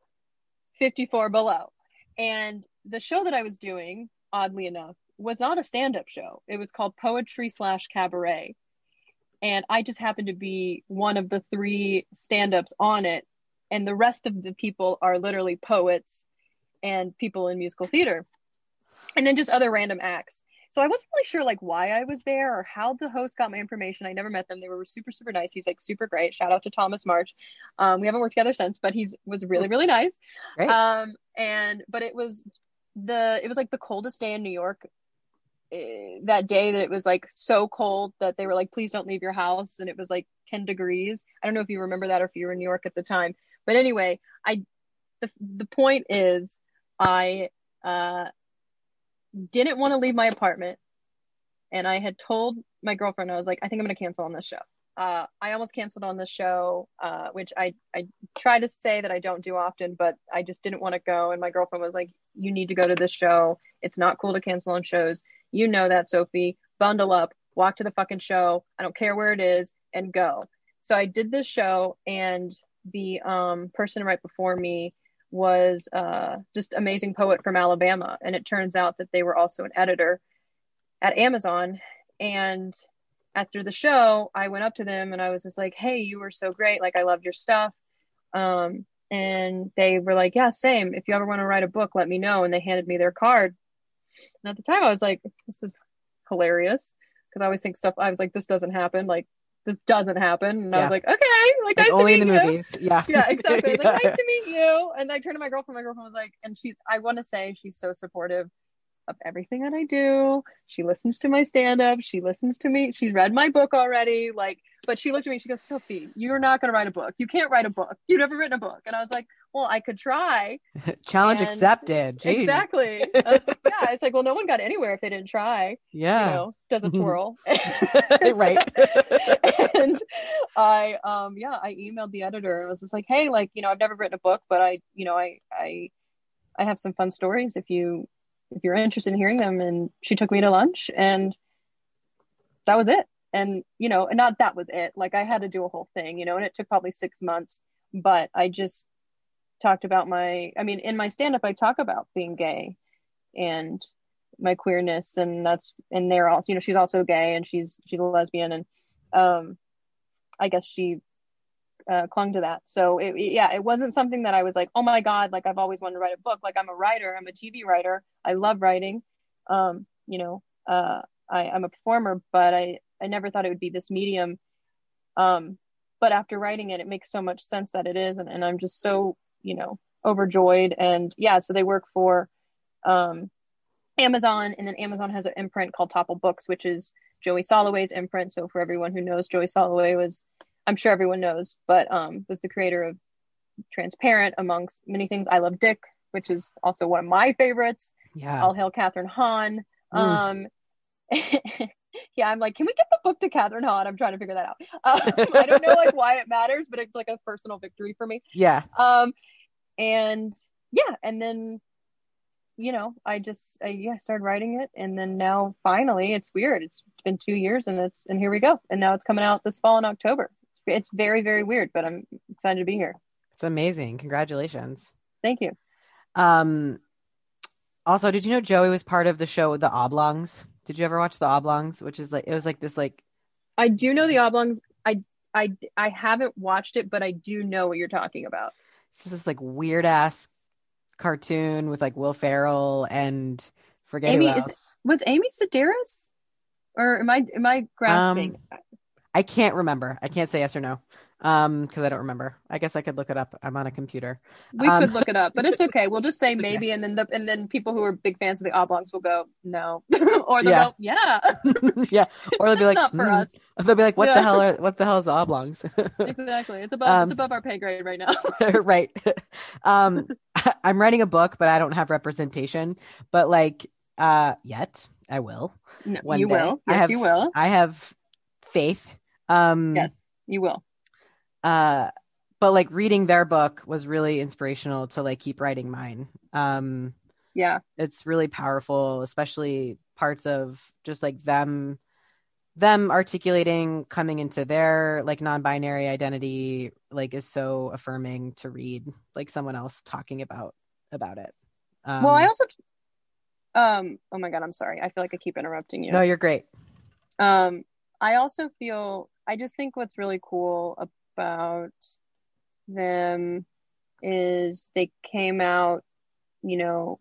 C: 54 below. And the show that I was doing, oddly enough, was not a stand-up show. It was called Poetry slash Cabaret. And I just happened to be one of the three stand-ups on it. And the rest of the people are literally poets and people in musical theater. And then just other random acts. So I wasn't really sure like why I was there or how the host got my information. I never met them. They were super, super nice. He's like super great. Shout out to Thomas March. Um, we haven't worked together since, but he's was really, really nice.
B: Great.
C: Um, and but it was the it was like the coldest day in New York. eh, that day that it was like so cold that they were like, please don't leave your house, and it was like 10 degrees. I don't know if you remember that or if you were in New York at the time, but anyway, I the the point is I uh didn't want to leave my apartment and I had told my girlfriend I was like I think I'm going to cancel on this show. Uh, I almost canceled on this show, uh, which I I try to say that I don't do often, but I just didn't want to go. And my girlfriend was like, "You need to go to this show. It's not cool to cancel on shows. You know that, Sophie. Bundle up, walk to the fucking show. I don't care where it is, and go." So I did this show, and the um, person right before me was uh, just amazing poet from Alabama, and it turns out that they were also an editor at Amazon. And after the show, I went up to them and I was just like, "Hey, you were so great! Like, I loved your stuff." Um, and they were like, "Yeah, same. If you ever want to write a book, let me know." And they handed me their card. And at the time, I was like, "This is hilarious," because I always think stuff. I was like, "This doesn't happen. Like, this doesn't happen." And I was like, "Okay, like,
B: Like
C: nice
B: only
C: to
B: in the
C: you."
B: movies. Yeah.
C: yeah, exactly.
B: Yeah.
C: like, nice to meet you. And I turned to my girlfriend. My girlfriend was like, and she's, I want to say she's so supportive of everything that I do. She listens to my stand up. She listens to me. She's read my book already. Like, but she looked at me. And she goes, Sophie, you're not going to write a book. You can't write a book. You've never written a book. And I was like, well, I could try.
B: Challenge
C: And-
B: accepted. Jeez.
C: Exactly. Like, yeah. It's like, well, no one got anywhere if they didn't try.
B: Yeah.
C: You know, does a
B: Mhm.
C: twirl.
B: right.
C: and I um yeah, I emailed the editor. I was just like, hey, like, you know, I've never written a book, but I, you know, I I I have some fun stories if you if you're interested in hearing them. And she took me to lunch and that was it. And you know, and not that was it. Like I had to do a whole thing, you know, and it took probably six months. But I just talked about my I mean, in my stand up I talk about being gay and my queerness and that's and they're also you know she's also gay and she's she's a lesbian and um i guess she uh, clung to that so it, yeah it wasn't something that i was like oh my god like i've always wanted to write a book like i'm a writer i'm a tv writer i love writing um you know uh I, i'm a performer but i i never thought it would be this medium um but after writing it it makes so much sense that it is and, and i'm just so you know overjoyed and yeah so they work for um Amazon, and then Amazon has an imprint called Topple Books, which is Joey Soloway's imprint. So for everyone who knows, Joey Soloway was, I'm sure everyone knows, but um, was the creator of Transparent, amongst many things. I Love Dick, which is also one of my favorites.
B: Yeah.
C: All Hail Kathryn Hahn.
B: Mm.
C: Um, yeah, I'm like, can we get the book to Kathryn Hahn? I'm trying to figure that out. Um, I don't know like why it matters, but it's like a personal victory for me.
B: Yeah.
C: Um, and yeah, and then you know, I just I yeah started writing it, and then now finally, it's weird. It's been two years, and it's and here we go, and now it's coming out this fall in October. It's it's very very weird, but I'm excited to be here.
B: It's amazing. Congratulations.
C: Thank you.
B: Um also, did you know Joey was part of the show The Oblongs? Did you ever watch The Oblongs? Which is like it was like this like
C: I do know the oblongs. I I I haven't watched it, but I do know what you're talking about.
B: It's this like weird ass cartoon with like Will Ferrell and forget
C: Amy,
B: who
C: is-
B: else.
C: Was Amy Sedaris? Or am I am I um, grasping?
B: I can't remember. I can't say yes or no. Um, because I don't remember. I guess I could look it up. I'm on a computer.
C: we
B: um,
C: could look it up, but it's okay. We'll just say
B: okay.
C: maybe, and then the and then people who are big fans of the oblongs will go no, or they'll
B: Yeah.
C: go yeah.
B: yeah. Or they'll be like,
C: not for
B: "Mm."
C: us.
B: They'll be like, what the hell are what the hell is the oblongs?
C: Exactly. It's above
B: Um,
C: it's above our pay grade right now.
B: right. Um, I'm writing a book, but I don't have representation. But like, uh, yet I will.
C: No,
B: One
C: you
B: day.
C: will.
B: I
C: Yes,
B: have-
C: you will.
B: I have faith. Um,
C: Yes, you will.
B: Uh but like reading their book was really inspirational to like keep writing mine um
C: Yeah.
B: it's really powerful especially parts of just like them them articulating coming into their like non-binary identity like is so affirming to read like someone else talking about about it um,
C: well, I also um oh my god, I'm sorry. I feel like I keep interrupting you.
B: no you're great
C: Um, I also feel I just think what's really cool about them is they came out, you know,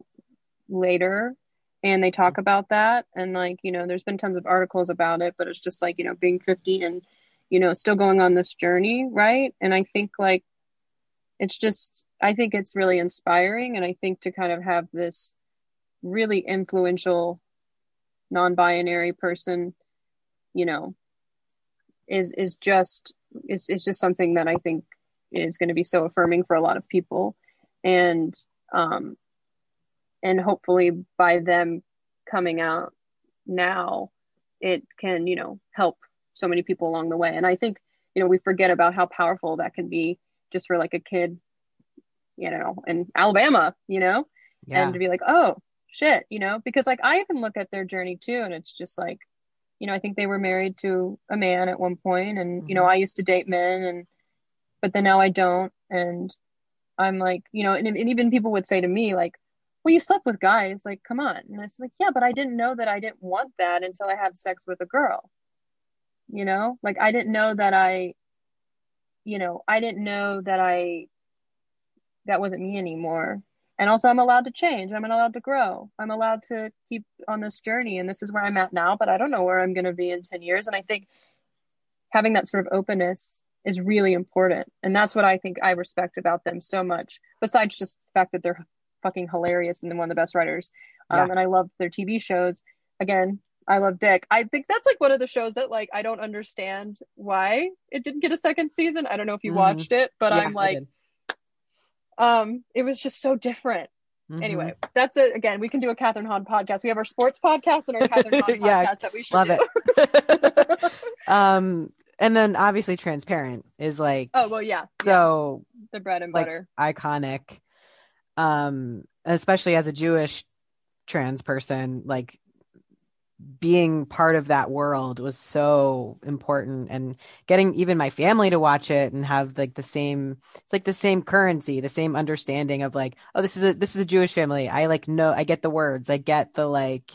C: later and they talk about that and like, you know, there's been tons of articles about it, but it's just like, you know, being 50 and you know, still going on this journey, right? And I think like it's just I think it's really inspiring and I think to kind of have this really influential non-binary person you know is is just is is just something that I think is going to be so affirming for a lot of people. And um and hopefully by them coming out now it can you know help so many people along the way. And I think you know we forget about how powerful that can be just for like a kid you know in Alabama you know?
B: Yeah.
C: and to be like, oh shit, you know, because like I even look at their journey too, and it's just like, you know, I think they were married to a man at one point, and you know, mm-hmm. I used to date men, and but then now I don't, and I'm like, you know, and, and even people would say to me like, well, you slept with guys, like, come on, and it's like, yeah, but I didn't know that I didn't want that until I have sex with a girl, you know, like I didn't know that I, you know, I didn't know that I that wasn't me anymore and also i'm allowed to change. I'm allowed to grow. I'm allowed to keep on this journey. And this is where i'm at now but i don't know where i'm going to be in 10 years. And i think having that sort of openness is really important. And that's what i think i respect about them so much besides just the fact that they're fucking hilarious and they're one of the best writers. Um,
B: Yeah.
C: and i love their tv shows. Again i love dick. I think that's like one of the shows that like i don't understand why it didn't get a second season. I don't know if you
B: Mhm.
C: watched it but
B: Yeah,
C: i'm like. Um it was just so different
B: Mhm.
C: Anyway, that's it. Again, we can do a Kathryn Hahn podcast. We have our sports podcast and our Kathryn Hahn
B: Yeah,
C: podcast that we should
B: love
C: do.
B: it um and then obviously transparent is like
C: oh well, yeah, yeah,
B: so
C: the bread and
B: like
C: butter.
B: iconic um especially as a jewish trans person like being part of that world was so important and getting even my family to watch it and have like the same it's like the same currency the same understanding of like oh this is a this is a jewish family i like know i get the words i get the like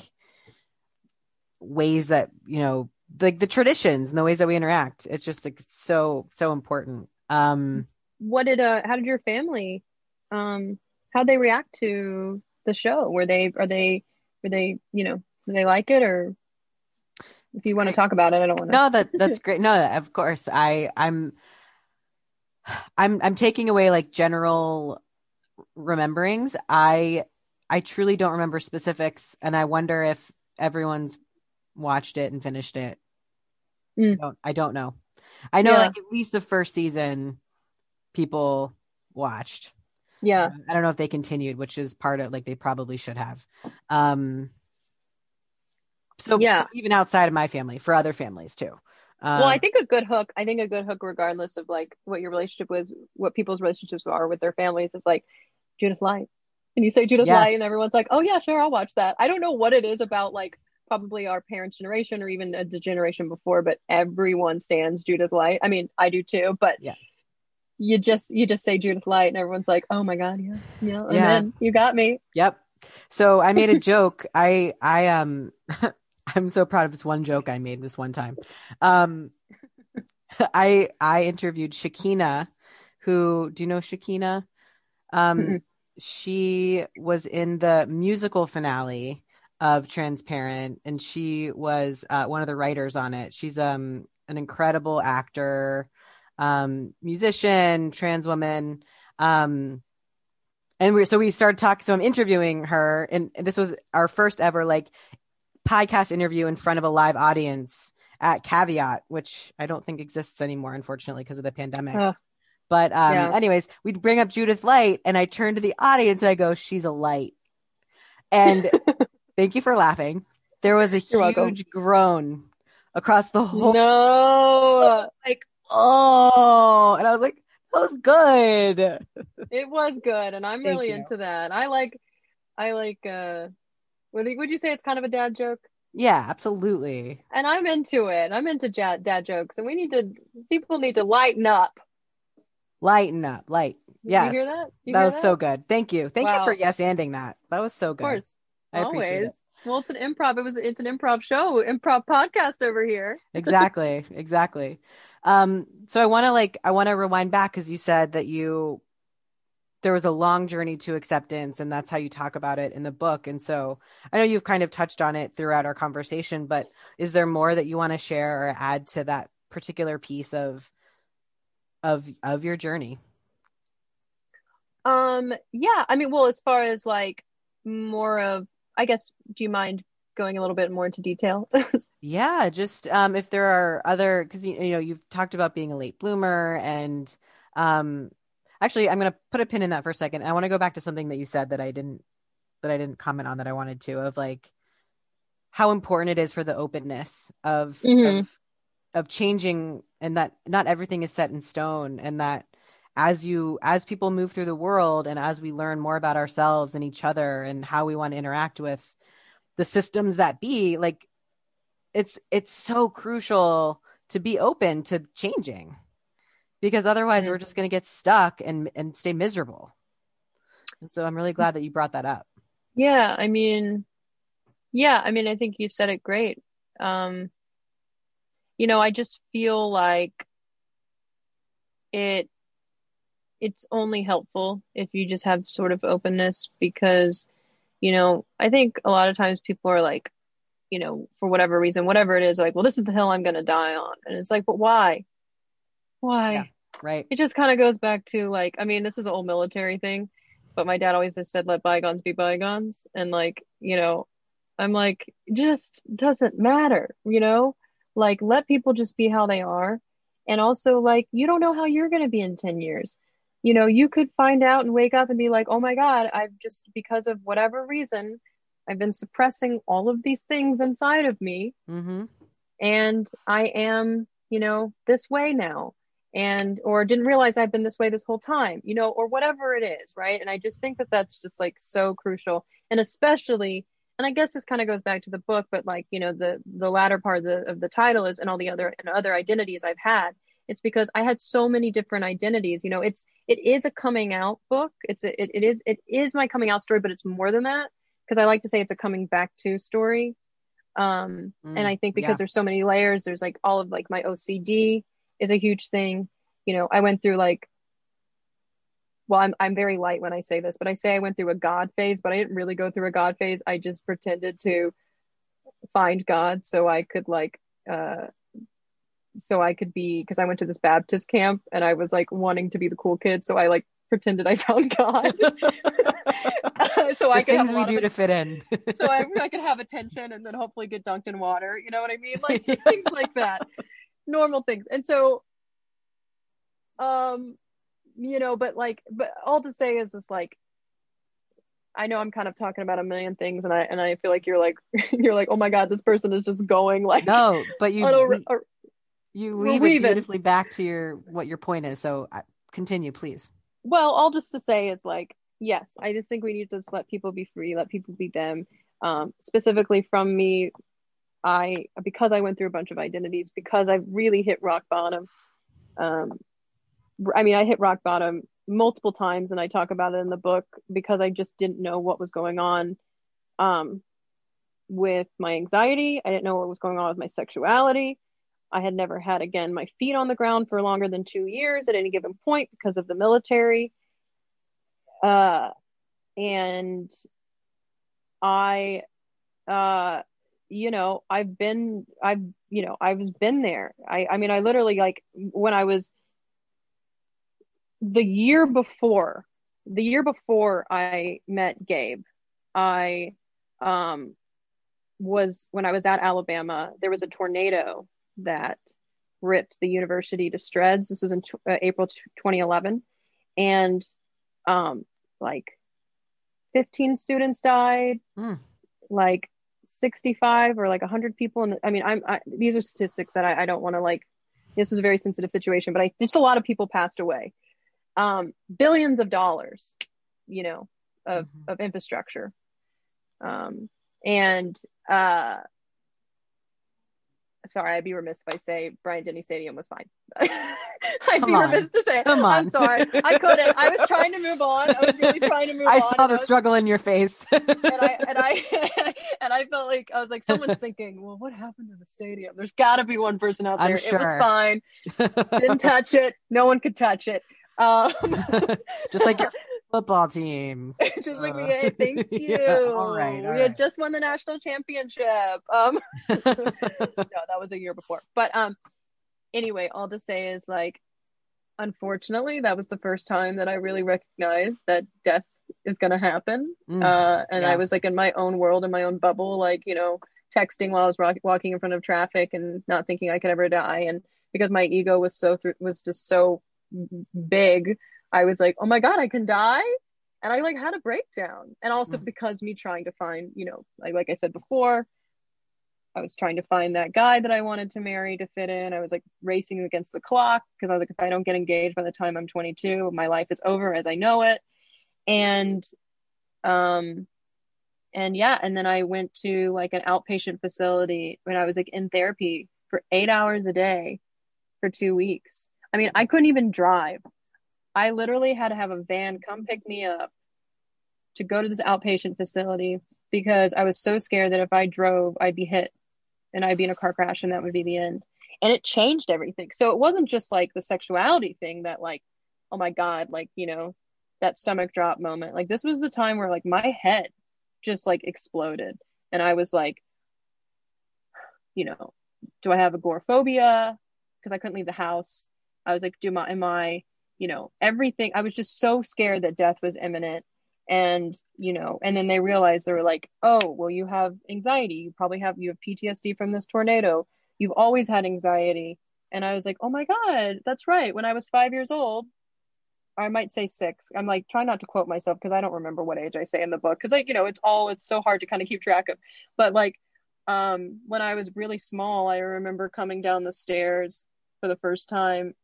B: ways that you know like the traditions and the ways that we interact it's just like so so important um
C: What did uh? How did your family, um, how they react to the show? Were they are they were they you know do they like it or? If you want to talk about it, I don't want to.
B: no that that's great no of course i i'm i'm i'm taking away like general rememberings i i truly don't remember specifics and i wonder if everyone's watched it and finished it
C: Mm.
B: I, don't, I don't know i know
C: Yeah.
B: like at least the first season people watched
C: Yeah,
B: i don't know if they continued which is part of like they probably should have um so
C: Yeah.
B: even outside of my family for other families too um,
C: well, I think a good hook. I think a good hook, regardless of like what your relationship was, what people's relationships are with their families, is like Judith Light. And you say Judith
B: Yes.
C: Light, and everyone's like, "Oh yeah, sure, I'll watch that." I don't know what it is about like probably our parents' generation or even the generation before, but everyone stands Judith Light. I mean, I do too, but
B: Yeah.
C: You just you just say Judith Light, and everyone's like, "Oh my god, yeah, yeah,
B: Yeah.
C: You got me."
B: Yep. So I made a joke. I I um I'm so proud of this one joke I made this one time. Um I I interviewed Shakina, who do you know Shakina? Um,
C: Mm-mm.
B: she was in the musical finale of Transparent, and she was uh, one of the writers on it. She's um an incredible actor, um, musician, trans woman. Um, and we so we started talking. So I'm interviewing her, and this was our first ever like podcast interview in front of a live audience at Caveat, which I don't think exists anymore, unfortunately, because of the pandemic.
C: Ugh.
B: But um,
C: Yeah.
B: anyways, we'd bring up Judith Light, and I turn to the audience and I go, "She's a light." And thank you for laughing. There was a
C: You're welcome.
B: huge groan across the whole
C: no,
B: like, oh, and I was like, "That was good."
C: it was good, and I'm
B: Thank
C: really
B: you.
C: into that. I like, I like. uh Would would you say it's kind of a dad joke?
B: Yeah, absolutely.
C: And I'm into it. I'm into dad dad jokes, and we need to. People need to lighten up.
B: Lighten up, light. Yes,
C: you hear that? You
B: that
C: hear
B: was so good. Thank you, thank you for yes anding that. That was so good.
C: Of course,
B: I appreciate
C: always. Well, it's an improv. It was. It's an improv show, improv podcast over here.
B: exactly exactly um so i want to like i want to rewind back because you said that you there was a long journey to acceptance and that's how you talk about it in the book and so i know you've kind of touched on it throughout our conversation but is there more that you want to share or add to that particular piece of of of your journey
C: Um, yeah, I mean, well, as far as like more of, I guess, do you mind going a little bit more into detail?
B: Yeah, just um, if there are other, because you, you know you've talked about being a late bloomer, and um, actually, I'm going to put a pin in that for a second. I want to go back to something that you said that I didn't that I didn't comment on that I wanted to of like how important it is for the openness of
C: Mhm.
B: of of changing, and that not everything is set in stone, and that as you as people move through the world and as we learn more about ourselves and each other and how we want to interact with the systems that be like it's it's so crucial to be open to changing because otherwise
C: Mhm.
B: we're just going to get stuck and and stay miserable and so i'm really glad that you brought that up
C: Yeah, I mean, yeah, I mean, I think you said it great. Um, you know, I just feel like it it's only helpful if you just have sort of openness because, you know, I think a lot of times people are like, you know, for whatever reason, whatever it is, like, well, this is the hill I'm gonna die on. And it's like, but why? Why?
B: Yeah. Right
C: It just kind of goes back to like, I mean, this is an old military thing, but my dad always just said, let bygones be bygones. And like, you know, I'm like, just doesn't matter, you know? Like, let people just be how they are. And also, like, you don't know how you're going to be in 10 years. You know, you could find out and wake up and be like, oh my God, I've just, because of whatever reason, I've been suppressing all of these things inside of me
B: mm-hmm.
C: and I am, you know, this way now. And, or didn't realize I've been this way this whole time, you know, or whatever it is, right? And I just think that that's just like so crucial. And especially, and I guess this kind of goes back to the book, but like, you know, the, the latter part of the, of the title is and all the other, and other identities I've had. It's because I had so many different identities, you know, it's, it is a coming out book. It's a, it, it is, it is my coming out story, but it's more than that. Cause I like to say it's a coming back to story. Um,
B: Mm,
C: and I think because
B: yeah.
C: there's so many layers, there's like all of like my OCD is a huge thing. You know, I went through like, well, I'm I'm very light when I say this, but I say I went through a God phase, but I didn't really go through a God phase. I just pretended to find God so I could like, uh, so I could be because I went to this Baptist camp and I was like wanting to be the cool kid, so I like pretended I found God, so I could
B: things we do to fit in
C: so I, I could have attention and then hopefully get dunked in water. You know what I mean? Like just things like that, normal things. And so, um, you know, but like, but all to say is just like, I know I'm kind of talking about a million things, and I and I feel like you're like you're like, oh my god, this person is just going like
B: no but you
C: a- a-
B: you weave it beautifully back to your what your point is so continue please
C: well, all just to say is like, yes, I just think we need to just let people be free, let people be them. Um, specifically from me, I because I went through a bunch of identities, because I've really hit rock bottom. Um, I mean, I hit rock bottom multiple times, and I talk about it in the book because I just didn't know what was going on um, with my anxiety. I didn't know what was going on with my sexuality. I had never had again my feet on the ground for longer than two years at any given point because of the military. Uh, and I, uh, you know, I've been, I've, you know, I've been there. I, I mean, I literally like when I was the year before, the year before I met Gabe, I, um, was when I was at Alabama, there was a tornado that ripped the university to shreds. This was in t- uh, April t- 2011. And, um, like 15 students died,
B: Mm.
C: like 65 or like 100 people. And I mean, I'm, I, these are statistics that I, I don't want to like, this was a very sensitive situation, but I, just a lot of people passed away. Um, billions of dollars, you know, of,
B: Mhm.
C: of infrastructure. Um, and, uh, sorry, I'd be remiss if I say Bryant Denny Stadium was fine. I'd
B: Come
C: be
B: on.
C: remiss to say.
B: Come
C: I'm sorry. I couldn't. I was trying to move on. I was really trying to move
B: I
C: on.
B: I
C: saw
B: the
C: I was-
B: struggle in your face.
C: and I and I and I felt like I was like someone's thinking, well, what happened to the stadium? There's got to be one person out
B: I'm
C: there. It was fine. Didn't touch it. No one could touch it. Um,
B: Just like your football team.
C: just like we
B: Uh.
C: Thank you.
B: yeah, all right, all
C: we
B: right.
C: had just won the national championship. Um, no, that was a year before. But um, anyway, all to say is like, unfortunately, that was the first time that I really recognized that death is going to happen.
B: Mm.
C: Uh, and
B: yeah.
C: I was like in my own world, in my own bubble, like you know, texting while I was rock- walking in front of traffic and not thinking I could ever die. And because my ego was so was just so big, I was like, oh my god, I can die. And I like had a breakdown. And also
B: Mhm.
C: because me trying to find, you know, like like I said before, I was trying to find that guy that I wanted to marry to fit in. I was like racing against the clock because I was like, if I don't get engaged by the time I'm 22, my life is over as I know it. And, um, and yeah, and then I went to like an outpatient facility when I was like in therapy for eight hours a day for two weeks. I mean, I couldn't even drive. I literally had to have a van come pick me up to go to this outpatient facility because I was so scared that if I drove, I'd be hit and I'd be in a car crash and that would be the end. And it changed everything. So it wasn't just like the sexuality thing that, like, oh my God, like, you know, that stomach drop moment. Like, this was the time where, like, my head just like exploded. And I was like, you know, do I have agoraphobia? Because I couldn't leave the house. I was like, do my, am I, you know, everything. I was just so scared that death was imminent. And, you know, and then they realized they were like, oh, well, you have anxiety. You probably have, you have PTSD from this tornado. You've always had anxiety. And I was like, oh my God, that's right. When I was five years old, I might say six. I'm like, try not to quote myself because I don't remember what age I say in the book. Cause like, you know, it's all, it's so hard to kind of keep track of. But like, um, when I was really small, I remember coming down the stairs for the first time.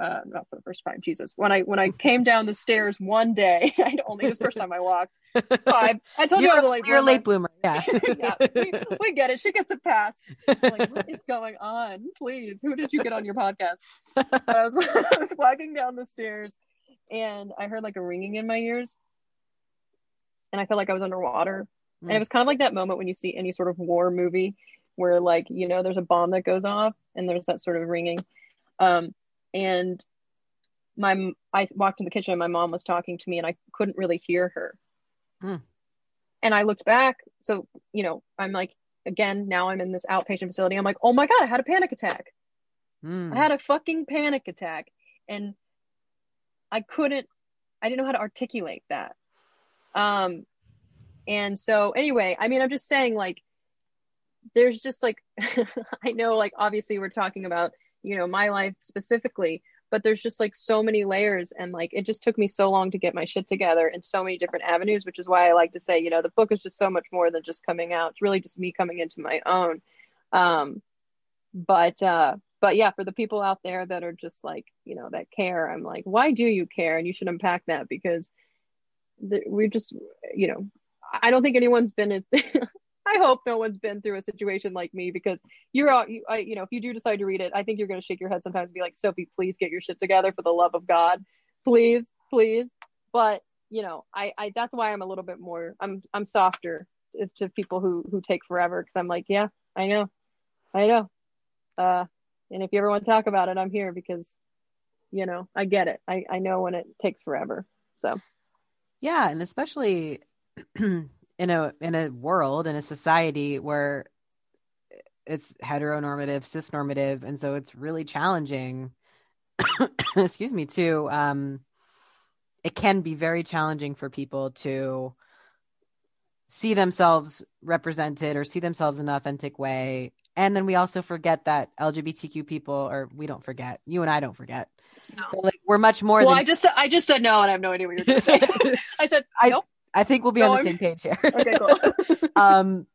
C: Uh, not for the first time, Jesus. When I when I came down the stairs one day, I only it was the first time I walked. It's five. I told you, I was a late
B: You're a
C: bloomer.
B: late bloomer. Yeah.
C: yeah, we, we get it. She gets a pass. I'm like, what is going on? Please, who did you get on your podcast? But I was I was walking down the stairs, and I heard like a ringing in my ears, and I felt like I was underwater. And it was kind of like that moment when you see any sort of war movie where like you know there's a bomb that goes off and there's that sort of ringing. Um, and my I walked in the kitchen and my mom was talking to me and I couldn't really hear her.
B: Hmm.
C: And I looked back, so you know I'm like again now I'm in this outpatient facility. I'm like, oh my god, I had a panic attack.
B: Mm.
C: I had a fucking panic attack and I couldn't I didn't know how to articulate that. Um and so anyway, I mean I'm just saying like there's just like I know like obviously we're talking about, you know, my life specifically, but there's just like so many layers and like it just took me so long to get my shit together in so many different avenues, which is why I like to say, you know, the book is just so much more than just coming out. It's really just me coming into my own. Um but uh but yeah, for the people out there that are just like, you know, that care, I'm like, why do you care? And you should unpack that because the, we're just, you know, I don't think anyone's been, I hope no one's been through a situation like me because you're out, you, I, you know, if you do decide to read it, I think you're going to shake your head sometimes and be like, Sophie, please get your shit together for the love of God. Please, please. But, you know, I, I, that's why I'm a little bit more, I'm, I'm softer to people who, who take forever. Cause I'm like, yeah, I know, I know. Uh, And if you ever want to talk about it, I'm here because, you know, I get it. I, I know when it takes forever. So
B: Yeah, and especially in a in a world in a society where it's heteronormative, cisnormative, and so it's really challenging. excuse me, to um, it can be very challenging for people to see themselves represented or see themselves in an authentic way. And then we also forget that LGBTQ people, or we don't forget, you and I don't forget.
C: No.
B: Like we're much more
C: well,
B: than
C: I just I just said no, and I have no idea what you're going to say. I said
B: I-
C: nope.
B: I think we'll be
C: No,
B: on the
C: I'm-
B: same page here.
C: Okay, cool.
B: um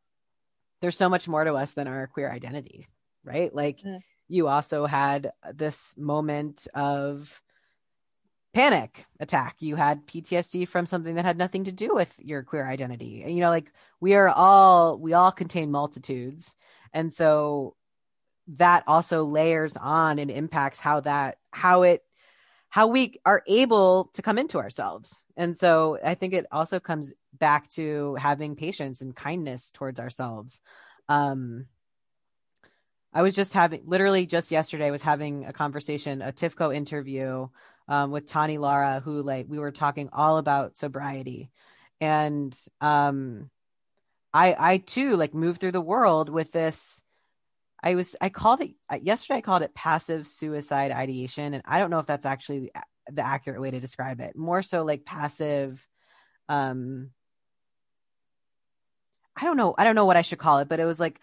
B: there's so much more to us than our queer identity right like
C: Mm.
B: you also had this moment of panic attack you had ptsd from something that had nothing to do with your queer identity and you know like we are all we all contain multitudes and so that also layers on and impacts how that how it how we are able to come into ourselves. And so i think it also comes back to having patience and kindness towards ourselves. Um i was just having literally just yesterday was having a conversation a tifco interview um, with tani lara who like we were talking all about sobriety. And um i i too like moved through the world with this I was I called it yesterday. I called it passive suicide ideation, and I don't know if that's actually the, the accurate way to describe it. More so like passive. Um, I don't know. I don't know what I should call it, but it was like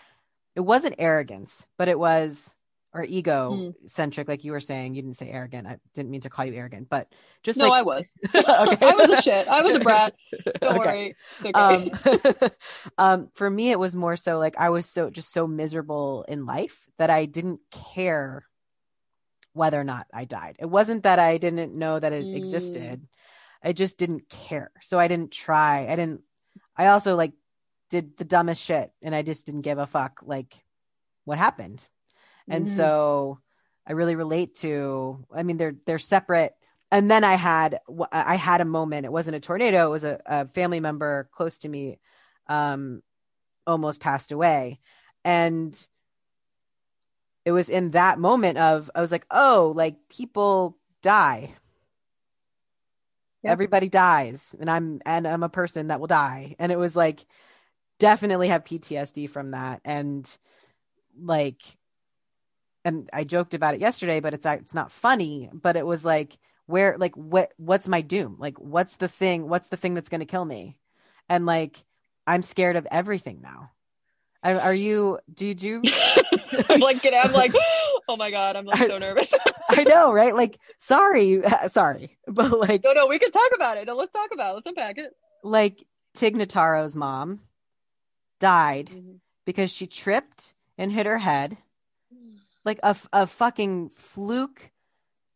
B: it wasn't arrogance, but it was or ego centric, like you were saying. You didn't say arrogant. I didn't mean to call you arrogant, but just
C: no,
B: like
C: I was.
B: okay.
C: I was a shit. I was a brat. Don't
B: Okay
C: worry. Okay.
B: um, um for me it was more so like i was so just so miserable in life that i didn't care whether or not i died it wasn't that i didn't know that it
C: Mm.
B: existed i just didn't care so i didn't try i didn't i also like did the dumbest shit and i just didn't give a fuck like what happened and
C: Mhm.
B: so i really relate to i mean they're they're separate. And then i had i had a moment. It wasn't a tornado. It was a, a family member close to me um almost passed away. And it was in that moment of i was like oh like people die.
C: Yep.
B: everybody dies and i'm and i'm a person that will die. And it was like definitely have ptsd from that. And like and i joked about it yesterday but it's it's not funny but it was like where like what what's my doom like what's the thing what's the thing that's going to kill me and like i'm scared of everything now are, are you do you
C: I'm like, get I'm like, oh my god, I'm like so nervous.
B: i know right like sorry sorry but like
C: no, no, we can talk about it. No, let's talk about it. Let's unpack it.
B: like Tig Notaro's mom died
C: Mhm.
B: because she tripped and hit her head like a, a fucking fluke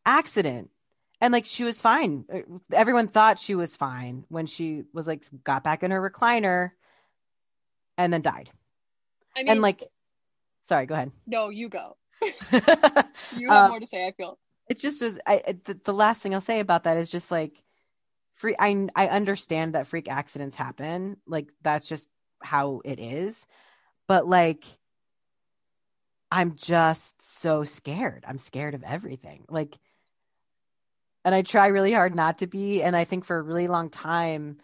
B: accident and like she was fine everyone thought she was fine when she was like got back in her recliner and then died
C: I mean,
B: and like sorry go ahead
C: no, you go. You have
B: Uh,
C: more to say. I feel.
B: it just was i the, the last thing i'll say about that is just like free i i understand that freak accidents happen like that's just how it is but like i'm just so scared. I'm scared of everything. Like and i try really hard not to be. And i think for a really long time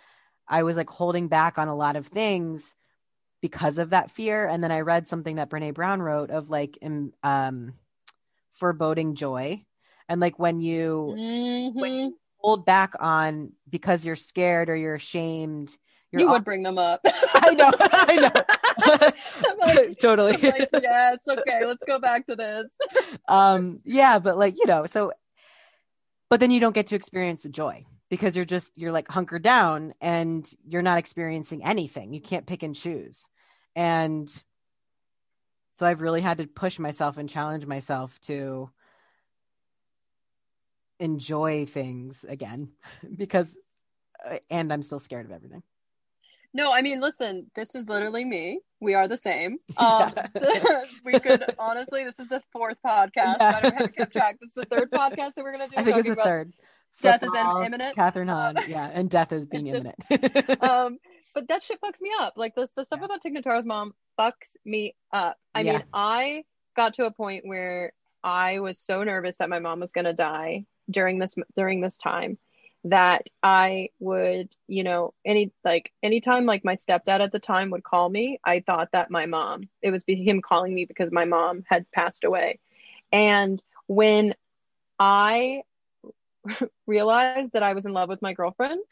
B: i was like holding back on a lot of things because of that fear. And then i read something that brene brown wrote of like um foreboding joy. And like when you
C: Mhm.
B: hold back on because you're scared or you're ashamed you're
C: You
B: also-
C: would bring them up.
B: i know i know
C: like,
B: totally.
C: Like, yes, okay, let's go back to this.
B: um yeah but like you know so but then you don't get to experience the joy because you're just you're like hunkered down and you're not experiencing anything. You can't pick and choose. And so i've really had to push myself and challenge myself to enjoy things again because uh, and i'm still scared of everything
C: No, I mean, listen, this is literally me. We are the same. Um,
B: Yeah.
C: we could honestly, this is the fourth podcast.
B: Yeah.
C: I don't have kept track. This is the third podcast that we're gonna do.
B: i think it's the third
C: death is imminent.
B: kathryn hahn
C: Um,
B: yeah and death is being imminent
C: Um, but that shit fucks me up. Like this, the stuff
B: Yeah.
C: about Tig Notaro's mom fucks me up. I
B: Yeah.
C: mean, I got to a point where I was so nervous that my mom was going to die during this during this time that I would, you know, any like anytime like my stepdad at the time would call me, I thought that my mom, it was him calling me because my mom had passed away. And when I realized that I was in love with my girlfriend,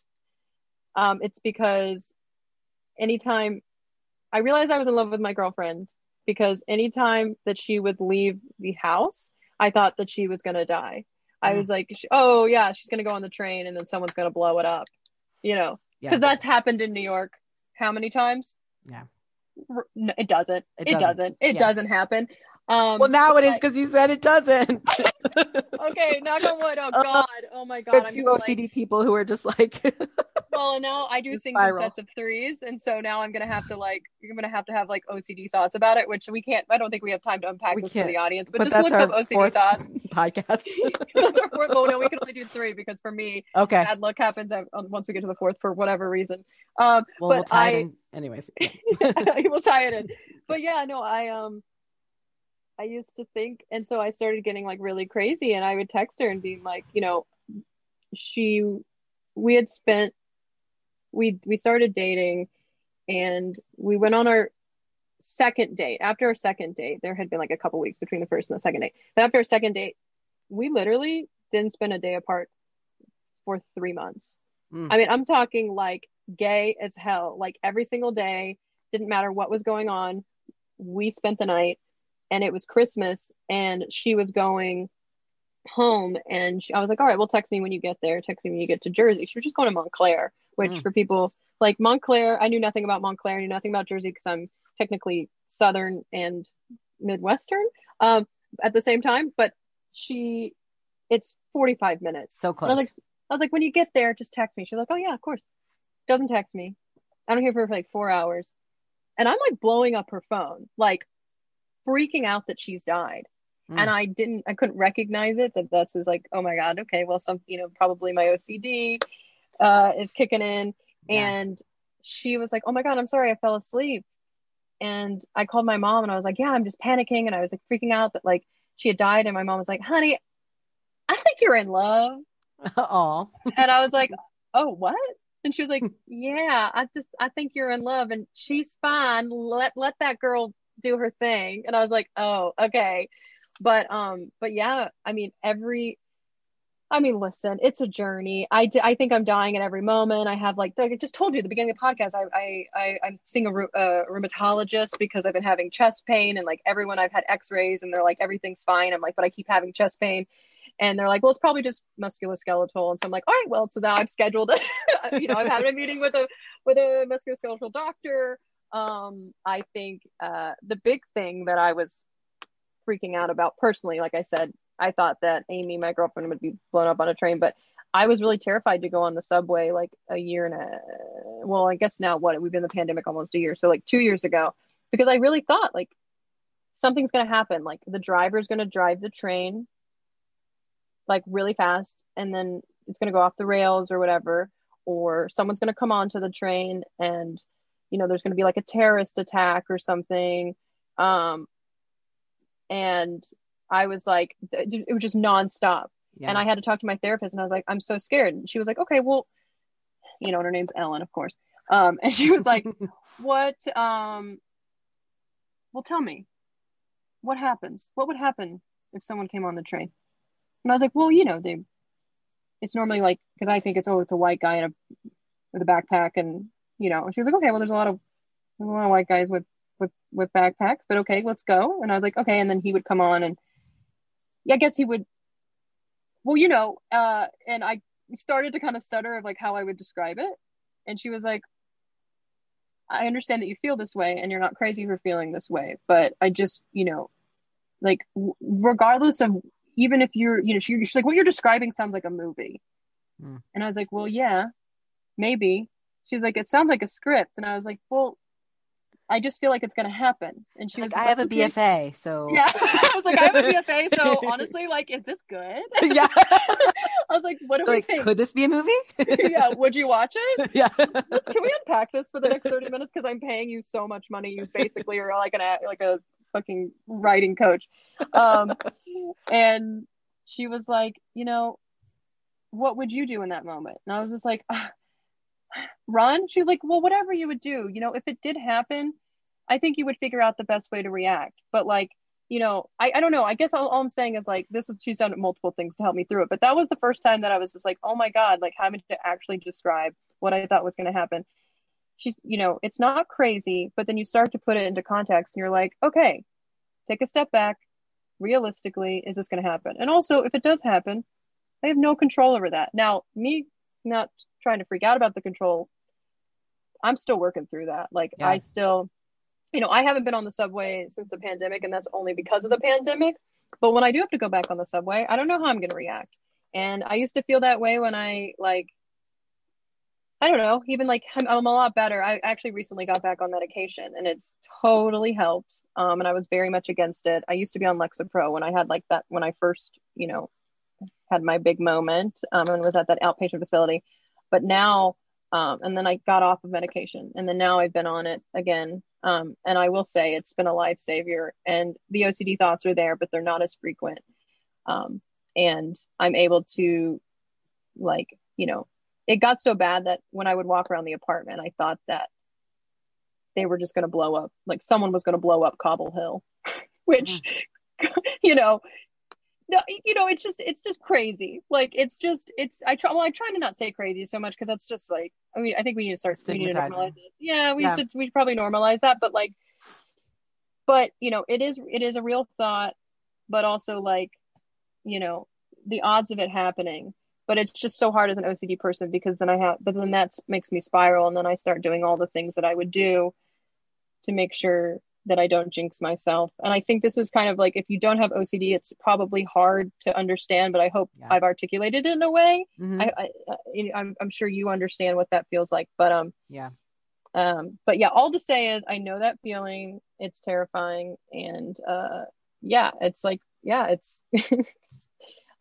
C: um, it's because anytime I realized I was in love with my girlfriend because anytime that she would leave the house, I thought that she was going to die. I was like, oh, yeah, she's going to go on the train and then someone's going to blow it up, you know,
B: Yeah.
C: because that's happened in New York. How many times?
B: Yeah.
C: It doesn't.
B: It
C: It,
B: doesn't.
C: doesn't. It
B: Yeah.
C: doesn't happen. Um,
B: well, now it is because you said it doesn't.
C: okay, knock on wood. Oh God. Oh my God.
B: There two OCD
C: like,
B: people who are just like,
C: well, now I do things in sets of threes, and so now I'm gonna have to like, you're gonna have to have like OCD thoughts about it, which we can't. I don't think we have time to unpack
B: We
C: this
B: can't.
C: for the audience, but,
B: but
C: just look up OCD thoughts.
B: podcast.
C: that's our fourth. Well, no, we can only do three because for me,
B: okay.
C: bad luck happens um, once we get to the fourth for whatever reason. Um,
B: Well,
C: but
B: we'll tie
C: I-
B: it in. Anyways. yeah.
C: we'll tie it in. But yeah, no, I um I used to think and so I started getting like really crazy and I would text her and be like, you know, she we had spent we we started dating and we went on our second date. After our second date, there had been like a couple weeks between the first and the second date. But after our second date, we literally didn't spend a day apart for 3 months.
B: Mm.
C: I mean, I'm talking like gay as hell. Like every single day, didn't matter what was going on. We spent the night and it was Christmas and she was going home and she, I was like, all right, well, text me when you get there. Text me when you get to Jersey. She was just going to Montclair, which
B: Mm.
C: for people like Montclair, I knew nothing about Montclair. I knew nothing about Jersey because I'm technically Southern and Midwestern um, at the same time. But she, it's 45 minutes.
B: So close.
C: I was like, I was like, when you get there, just text me. She's like, oh yeah, of course. Doesn't text me. I don't hear from her for like four hours, and I'm like blowing up her phone, like freaking out that she's died.
B: Mm.
C: And I didn't, I couldn't recognize it. That that's is like, oh my god, okay, well, some, you know, probably my OCD uh, is kicking in.
B: Yeah.
C: And she was like, oh my god, I'm sorry, I fell asleep. And I called my mom, and I was like, yeah, I'm just panicking, and I was like freaking out that like she had died, and my mom was like, honey, I think you're in love
B: Oh.
C: and I was like, "Oh, what?" And she was like, "Yeah, I just I think you're in love and she's fine. Let let that girl do her thing." And I was like, "Oh, okay." But um but yeah, I mean every I mean, listen, it's a journey. I, d- I think I'm dying at every moment. I have like, like I just told you at the beginning of the podcast, I, I, I, I'm seeing a, uh, rheumatologist because I've been having chest pain and like everyone I've had x-rays and they're like, everything's fine. I'm like, but I keep having chest pain. And they're like, well, it's probably just musculoskeletal. And so I'm like, all right, well, so now I've scheduled, you know, I've had a meeting with a, with a musculoskeletal doctor. Um, I think, uh, the big thing that I was freaking out about personally, like I said, I thought that Amy, my girlfriend, would be blown up on a train, but I was really terrified to go on the subway like a year and a, well, I guess now what we've been in the pandemic almost a year, so like two years ago, because I really thought like something's gonna happen, like the driver's gonna drive the train like really fast, and then it's gonna go off the rails or whatever, or someone's gonna come onto the train and you know there's gonna be like a terrorist attack or something, um, and I was like, it was just nonstop.
B: Yeah.
C: And I had to talk to my therapist and I was like, I'm so scared. And she was like, okay, well, you know, and her name's Ellen, of course. Um, and she was like, what, um, well, tell me, what happens? What would happen if someone came on the train? And I was like, well, you know, they, it's normally like, cause I think it's, oh, it's a white guy in a, with a backpack and, you know, she was like, okay, well, there's a lot of, there's a lot of white guys with, with, with backpacks, but okay, let's go. And I was like, okay. And then he would come on and yeah, I guess he would, well, you know, uh, and I started to kind of stutter of like how I would describe it. And she was like, I understand that you feel this way and you're not crazy for feeling this way, but I just, you know, like w- regardless of even if you're, you know, she, she's like, what you're describing sounds like a movie.
B: Hmm.
C: And I was like, well, yeah, maybe. She's like, it sounds like a script. And I was like, well, I just feel like it's going to happen. And she was
B: like,
C: was
B: I
C: just
B: have a. BFA, so
C: Yeah. I was like, I have a BFA. So honestly, like, is this good?
B: yeah.
C: I was like, what do
B: like,
C: we think?
B: could this be a movie?
C: yeah. Would you watch it?
B: yeah.
C: Let's, can we unpack this for the next 30 minutes? Because I'm paying you so much money. You basically are like an, like a fucking writing coach. Um, and she was like, you know, what would you do in that moment? And I was just like, "Ah, run. She's like, well, whatever you would do, you know, if it did happen, I think you would figure out the best way to react. But like, you know, I, I don't know. I guess all, all I'm saying is like, this is, she's done multiple things to help me through it. But that was the first time that I was just like, oh my God, like having to actually describe what I thought was going to happen. She's, you know, it's not crazy, but then you start to put it into context and you're like, okay, take a step back. Realistically, is this going to happen? And also, if it does happen, I have no control over that. Now, me not trying to freak out about the control, I'm still working through that. Like,
B: Yeah.
C: I still, you know, I haven't been on the subway since the pandemic, and that's only because of the pandemic. But when I do have to go back on the subway, I don't know how I'm going to react. And I used to feel that way when I, like, I don't know, even like I'm, I'm a lot better. I actually recently got back on medication and it's totally helped. Um, and I was very much against it. I used to be on Lexapro when I had like that, when I first, you know, had my big moment um, and was at that outpatient facility. But now, um, and then I got off of medication and then now I've been on it again. Um, and I will say it's been a lifesaver and the OCD thoughts are there, but they're not as frequent. Um, and I'm able to like, you know, it got so bad that when I would walk around the apartment, I thought that they were just going to blow up, like someone was going to blow up Cobble Hill, which, you know, no, you know, it's just, it's just crazy. Like, it's just, it's, I try, well, I try to not say crazy so much because that's just like, I mean, I think we need to start, we need to normalize it. Yeah, we
B: Yeah.
C: should, we should probably normalize that, but like, but you know, it is, it is a real thought, but also like, you know, the odds of it happening but it's just so hard as an OCD person because then I have, but then that makes me spiral, and then I start doing all the things that I would do to make sure that I don't jinx myself. And I think this is kind of like if you don't have OCD, it's probably hard to understand, but I hope
B: Yeah.
C: I've articulated it in a way.
B: Mhm.
C: I, I, I I'm, I'm sure you understand what that feels like, but um,
B: yeah.
C: um, but yeah, all to say is I know that feeling. It's terrifying, and uh, yeah, it's like yeah, it's.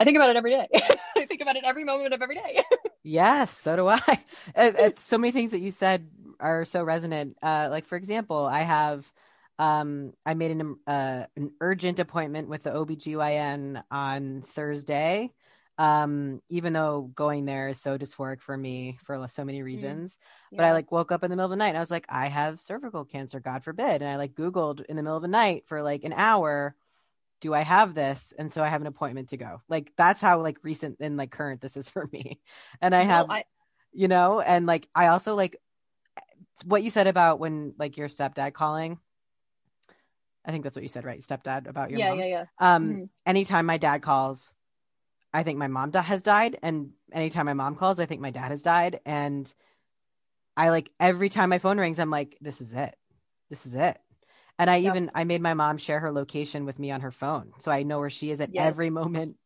C: I think about it every day. I think about it every moment of every day.
B: Yes, so do I. It- it's so many things that you said are so resonant. Uh, like for example, I have um I made an uh, an urgent appointment with the OBGYN on Thursday. Um, even though going there is so dysphoric for me for so many reasons. But I like woke up in the middle of the night and I was like, I have cervical cancer, God forbid. And I like Googled in the middle of the night for like an hour, do I have this? And so I have an appointment to go. Like that's how like recent and like current this is for me. And I
C: No,
B: have
C: I,
B: you know and like i also like what you said about when like your stepdad calling i think that's what you said right? Stepdad about your
C: yeah,
B: mom?
C: yeah, yeah.
B: um
C: Mhm.
B: anytime my dad calls i think my mom has died and anytime my mom calls i think my dad has died and i like every time my phone rings i'm like this is it. This is it. And i even i made my mom share her location with me on her phone so i know where she is at
C: Yes.
B: every moment.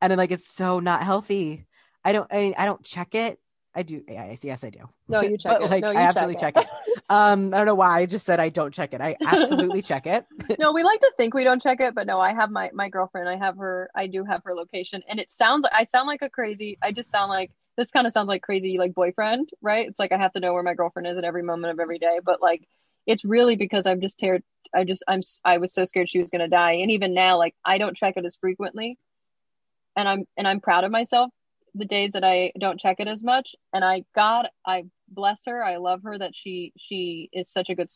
B: And then like it's so not healthy. I don't i, I don't check it i do yeah, yes i do
C: No, you check
B: But,
C: it.
B: like,
C: no, you
B: I absolutely check it. um i don't know why i just said i don't check it i absolutely check it
C: no, we like to think we don't check it, but no, I have my my girlfriend. I have her. I do have her location, and it sounds. I sound like a crazy. I just sound like this. Kind of sounds like crazy, like boyfriend, right? It's like I have to know where my girlfriend is at every moment of every day. But like, it's really because I'm just terrified. I just I'm I was so scared she was gonna die, and even now, like I don't check it as frequently, and I'm and I'm proud of myself the days that I don't check it as much. And I God, I bless her. I love her that she she is such a good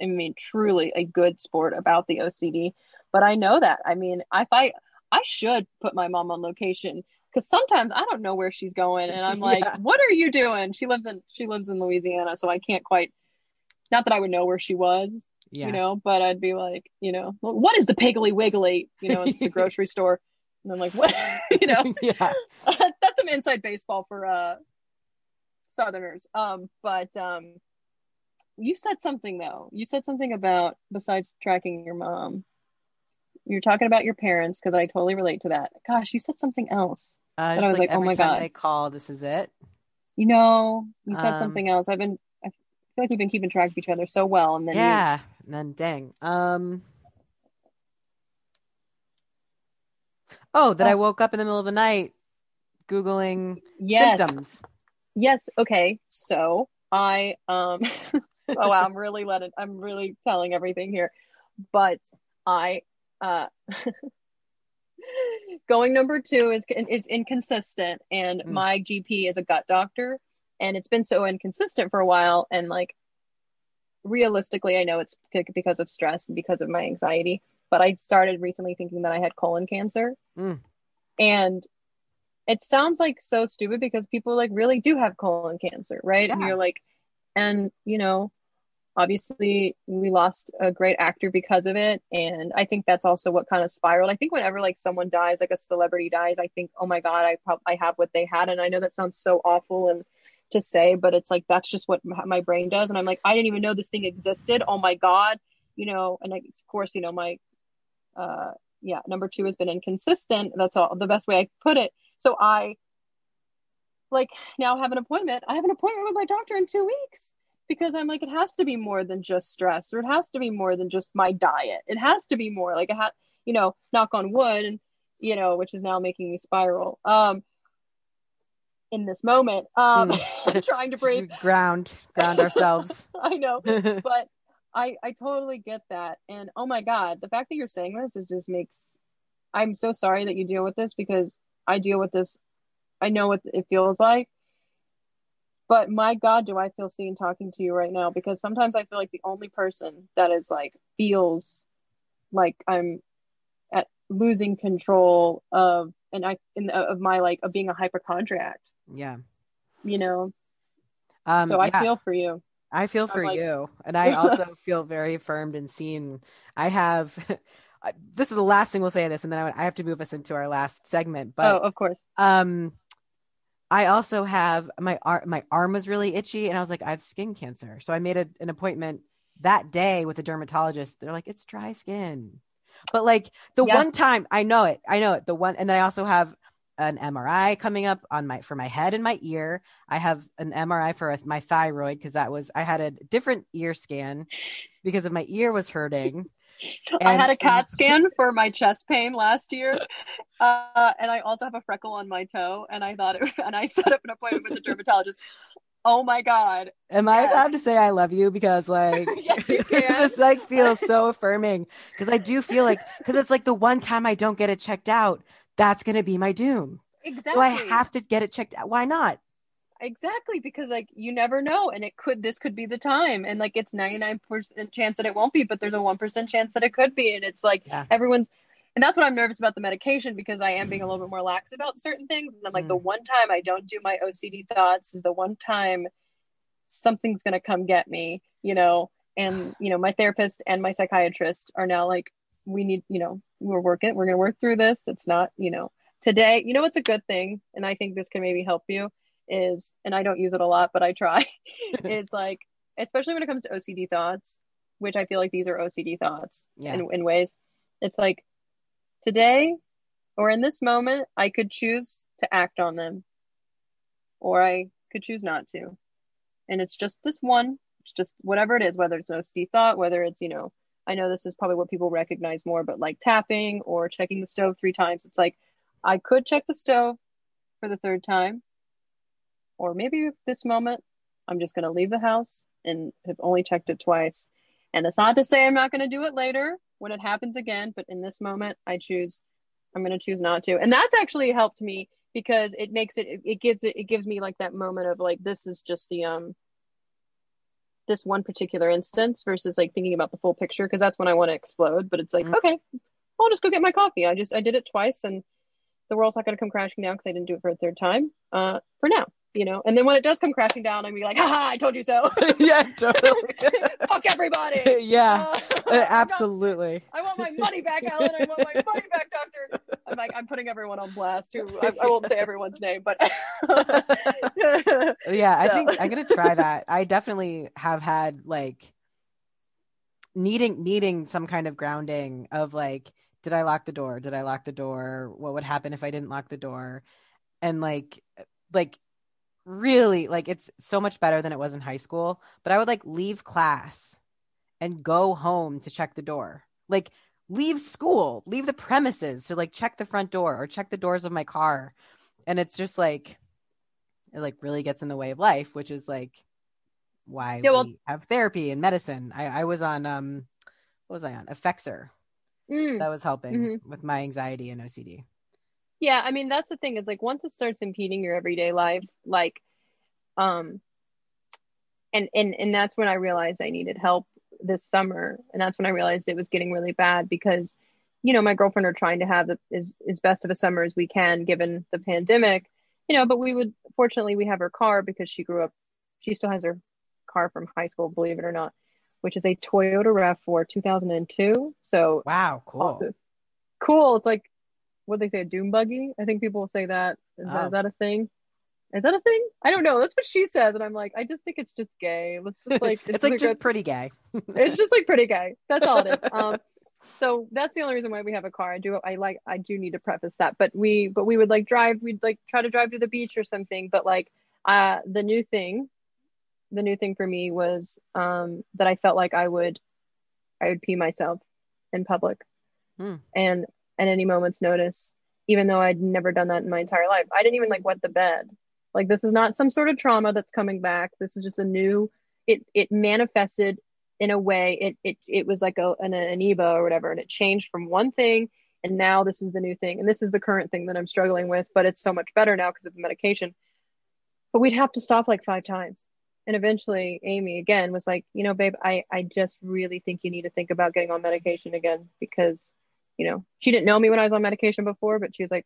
C: I mean, truly a good sport about the OCD. But I know that. I mean, if I I should put my mom on location because sometimes I don't know where she's going, and I'm like,
B: Yeah.
C: "What are you doing?" She lives in she lives in Louisiana, so I can't quite. Not that I would know where she was,
B: yeah
C: you know, but I'd be like, you know, "Well, what is the Piggly Wiggly? You know, it's the grocery store, and I'm like, what? you know,
B: yeah
C: that's some inside baseball for uh southerners. Um but um you said something though. You said something about besides tracking your mom you're talking about your parents because i totally relate to that. Gosh you said something else.
B: Uh,
C: I was like, oh my God.
B: they call this is it?
C: You know you said
B: Um,
C: something else. I've been i feel like we've been keeping track of each other so well and then you-
B: yeah and then dang. Um oh that i
C: Oh.
B: woke up in the middle of the night googling
C: yes.
B: symptoms.
C: Yes. Okay. So i um oh wow i'm really letting i'm really telling everything here but I uh going number two is is inconsistent and
B: Mm.
C: my GP is a gut doctor and it's been so inconsistent for a while and like realistically I know it's because of stress and because of my anxiety but I started recently thinking that I had colon cancer.
B: Mm.
C: and it sounds like so stupid because people like really do have colon cancer right? And you're like and you know obviously we lost a great actor because of it. And i think that's also what kind of spiraled. I think whenever like someone dies like a celebrity dies i think oh my god i prob- i have what they had. And i know that sounds so awful and to say but it's like that's just what my brain does. And i'm like i didn't even know this thing existed. Oh my god you know and I, of course you know my uh yeah number two has been inconsistent. That's all the best way i put it so i like now have an appointment i have an appointment with my doctor in two weeks because I'm like, it has to be more than just stress, or it has to be more than just my diet. It has to be more like it has, you know, knock on wood, and you know, which is now making me spiral. Um, in this moment, um,
B: Mm.
C: trying to breathe.
B: ground ground ourselves.
C: I know, but I I totally get that, and oh my god, the fact that you're saying this is just makes. I'm so sorry that you deal with this because I deal with this. I know what it feels like. But my God, do I feel seen talking to you right now? Because sometimes I feel like the only person that is like feels like I'm at losing control of and I in of my like of being a hypochondriac,
B: yeah.
C: you know.
B: Um,
C: so I
B: yeah.
C: feel for you.
B: I feel for
C: like-
B: you. And I also feel very affirmed and seen. I have, this is the last thing we'll say of this, and then I, I have to move us into our last segment.
C: oh,
B: But
C: of course.
B: um, I also have my arm, my arm was really itchy, and I was like, I have skin cancer. So I made a, an appointment that day with a dermatologist. They're like, it's dry skin. But like the
C: Yeah.
B: one time I know it, I know it. The one, and then I also have an MRI coming up on my for my head and my ear. I have an MRI for my thyroid because that was I had a different ear scan because of my ear was hurting.
C: I had a CAT scan for my chest pain last year, uh, and I also have a freckle on my toe. And I thought, it, and I set up an appointment with the dermatologist. Oh my god!
B: Am I allowed to say I love you because like
C: Yes, you
B: this like feels so affirming because I do feel like because it's like the one time I don't get it checked out, that's gonna be my doom.
C: Exactly.
B: So I have to get it checked out. Why not?
C: Exactly because like you never know, and it could this could be the time, and like it's ninety nine percent chance that it won't be, but there's a one percent chance that it could be, and it's like
B: Yeah.
C: everyone's. And that's what I'm nervous about the medication because I am being a little bit more lax about certain things. And I'm like,
B: Mm.
C: the one time I don't do my OCD thoughts is the one time something's going to come get me, you know. And, you know, my therapist and my psychiatrist are now like, we need, you know, we're working, we're going to work through this. It's not, you know, today, you know, what's a good thing. And I think this can maybe help you is, and I don't use it a lot, but I try, It's like, especially when it comes to OCD thoughts, which I feel like these are OCD thoughts
B: Yeah.
C: in, in ways. It's like today or in this moment, I could choose to act on them or I could choose not to. And it's just this one, it's just whatever it is, whether it's an OCD thought, whether it's, you know, I know this is probably what people recognize more, but like tapping or checking the stove three times. It's like I could check the stove for the third time. Or maybe this moment, I'm just going to leave the house and have only checked it twice. And it's not to say I'm not going to do it later when it happens again, but in this moment, I choose, I'm going to choose not to. And that's actually helped me because it makes it, it gives it, it gives me like that moment of like, this is just the, um, this one particular instance versus like thinking about the full picture because that's when I want to explode. But it's like,
B: Mhm.
C: okay, I'll just go get my coffee. I just, I did it twice and the world's not going to come crashing down because I didn't do it for a third time, uh, for now, you know. And then when it does come crashing down, I'm be like, haha, I told you so.
B: yeah, totally.
C: Fuck everybody.
B: yeah,
C: Uh,
B: uh, absolutely.
C: I want my money back, Alan. I want my money back, Doctor. I'm like, I'm putting everyone on blast. Who I, I won't say everyone's name, but
B: Yeah, I
C: So-
B: think I'm gonna try that. I definitely have had like needing needing some kind of grounding of like, did I lock the door? Did I lock the door? What would happen if I didn't lock the door? And like like really like it's so much better than it was in high school. But I would like leave class and go home to check the door. Like leave school, leave the premises to like check the front door or check the doors of my car. And it's just like it like really gets in the way of life, which is like why
C: Yeah, well-
B: we have therapy and medicine. I, I was on um what was I on? Effexor.
C: Mm.
B: that was helping
C: Mhm.
B: with my anxiety and OCD.
C: Yeah, I mean that's the thing. Is like once it starts impeding your everyday life, like, um, and and and that's when I realized I needed help this summer, and that's when I realized it was getting really bad because, you know, my girlfriend are trying to have the, as as best of a summer as we can given the pandemic, you know. But we would fortunately we have her car because she grew up, she still has her car from high school, believe it or not, which is a Toyota Rav4 2002. So
B: Wow, cool.
C: also- cool. It's like what they say, a doom buggy. I think people will say that. Is, that.
B: Oh.
C: is that a thing? Is that a thing? I don't know. That's what she says, and I'm like, I just think it's just gay. Let's just like,
B: it's like
C: a
B: just pretty gay.
C: it's just like pretty gay. That's all it is. Um, so that's the only reason why we have a car. I do, I like, I do need to preface that, but we, but we would like drive. We'd like try to drive to the beach or something. But like, uh, the new thing, the new thing for me was um that I felt like I would, I would pee myself in public,
B: Hmm.
C: and at any moment's notice, even though I'd never done that in my entire life. I didn't even like wet the bed. Like this is not some sort of trauma that's coming back. This is just a new. It it manifested in a way. It it it was like a an amoeba or whatever, and it changed from one thing, and now this is the new thing, and this is the current thing that I'm struggling with. But it's so much better now because of the medication. But we'd have to stop like five times, and eventually Amy again was like, you know, babe, I I just really think you need to think about getting on medication again because, you know, she didn't know me when I was on medication before, but she was like,